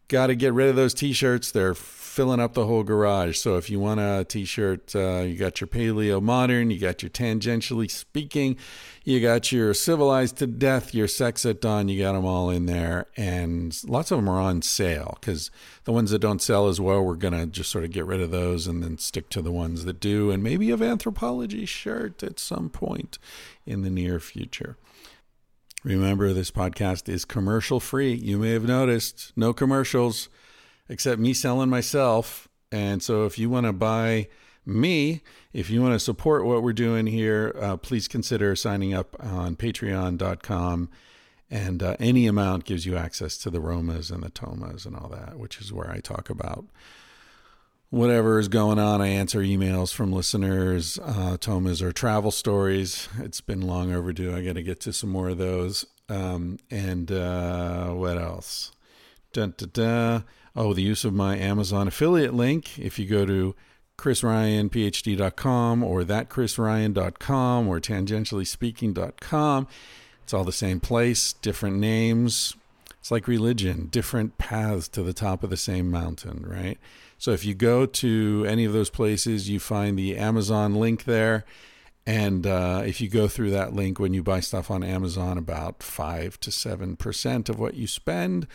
Got to get rid of those T-shirts. They're filling up the whole garage. So if you want a T-shirt, uh, you got your Paleo Modern, you got your Tangentially Speaking, you got your Civilized to Death, your Sex at Dawn. You got them all in there, and lots of them are on sale because the ones that don't sell as well, we're gonna just sort of get rid of those and then stick to the ones that do, and maybe a anthropology shirt at some point in the near future. Remember, this podcast is commercial free. You may have noticed no commercials except me selling myself. And so, if you want to buy me, if you want to support what we're doing here, uh, please consider signing up on patreon.com. And uh, any amount gives you access to the Romas and the Tomas and all that, which is where I talk about whatever is going on. I answer emails from listeners, uh, Tomas or travel stories. It's been long overdue. I got to get to some more of those. Um, and uh, what else? Dun, dun, dun. Oh, the use of my Amazon affiliate link. If you go to chrisryanphd.com or thatchrisryan.com or tangentiallyspeaking.com, it's all the same place, different names. It's like religion, different paths to the top of the same mountain, right? So if you go to any of those places, you find the Amazon link there. And uh, if you go through that link when you buy stuff on Amazon, about 5 to 7% of what you spend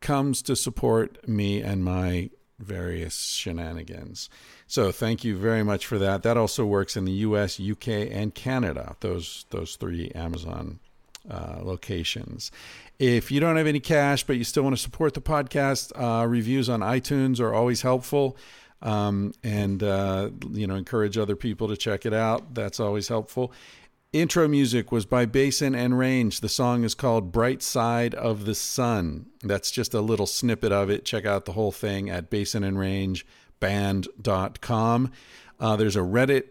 comes to support me and my various shenanigans. So thank you very much for that. That also works in the US, UK, and Canada, those, those three Amazon uh, locations. If you don't have any cash, but you still want to support the podcast, uh, reviews on iTunes are always helpful. Um, and, uh, you know, encourage other people to check it out. That's always helpful. Intro music was by Basin and Range. The song is called Bright Side of the Sun. That's just a little snippet of it. Check out the whole thing at basinandrangeband.com. Uh, there's a Reddit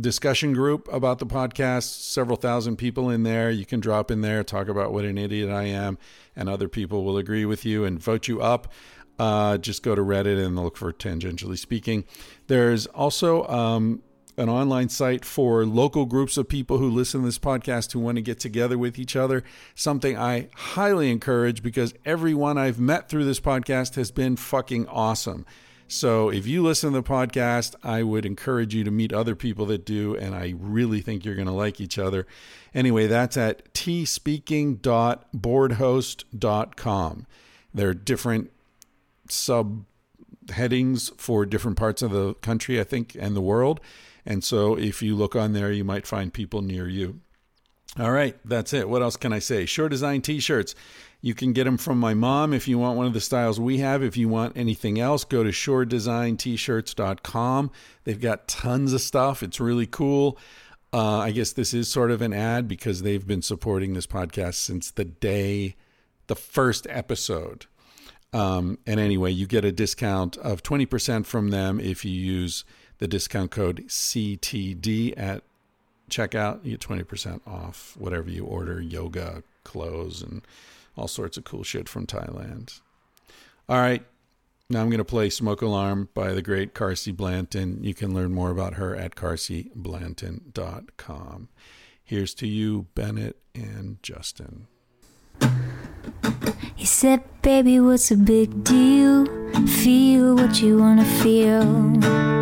discussion group about the podcast, several thousand people in there. You can drop in there, talk about what an idiot I am, and other people will agree with you and vote you up. Uh, just go to Reddit and look for Tangentially Speaking. There's also um, an online site for local groups of people who listen to this podcast who want to get together with each other. Something I highly encourage because everyone I've met through this podcast has been fucking awesome. So if you listen to the podcast, I would encourage you to meet other people that do, and I really think you're going to like each other. Anyway, that's at tspeaking.boardhost.com. There are different sub headings for different parts of the country, I think, and the world. And so if you look on there, you might find people near you. All right, that's it. What else can I say? Shore Design t shirts. You can get them from my mom if you want one of the styles we have. If you want anything else, go to shoredesignt-shirts.com. They've got tons of stuff. It's really cool. Uh, I guess this is sort of an ad because they've been supporting this podcast since the day, the first episode. Um, and anyway, you get a discount of 20% from them if you use the discount code CTD at checkout. You get 20% off whatever you order yoga, clothes, and all sorts of cool shit from Thailand. All right. Now I'm going to play Smoke Alarm by the great Carsie Blanton. You can learn more about her at carsieblanton.com. Here's to you, Bennett and Justin. He said, Baby, what's a big deal? Feel what you wanna feel.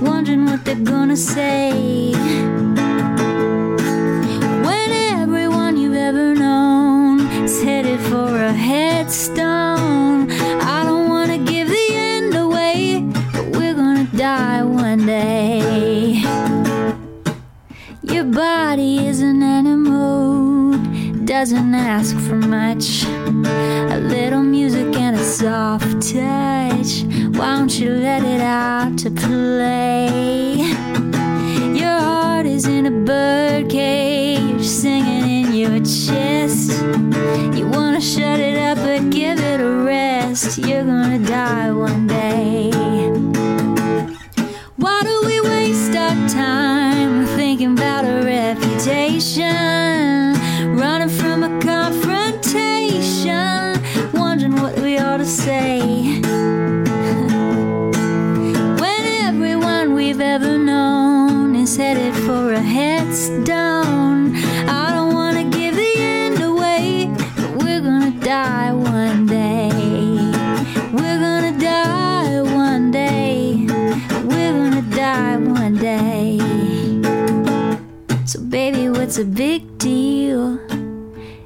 wondering what they're gonna say. When everyone you've ever known is headed for a headstone, I don't wanna give the end away, but we're gonna die one day. Your body is an animal, doesn't ask for much. A little music and a soft touch. Why don't you let it out to play? Your heart is in a bird cage, singing in your chest. You wanna shut it up, but give it a rest. You're gonna die one day. Why do we waste our time thinking about a reputation? Running from a confrontation, wondering what we ought to say. When everyone we've ever known is headed for a headstone, I don't wanna give the end away, but we're gonna die one day. We're gonna die one day. We're gonna die one day. So, baby, what's a big deal?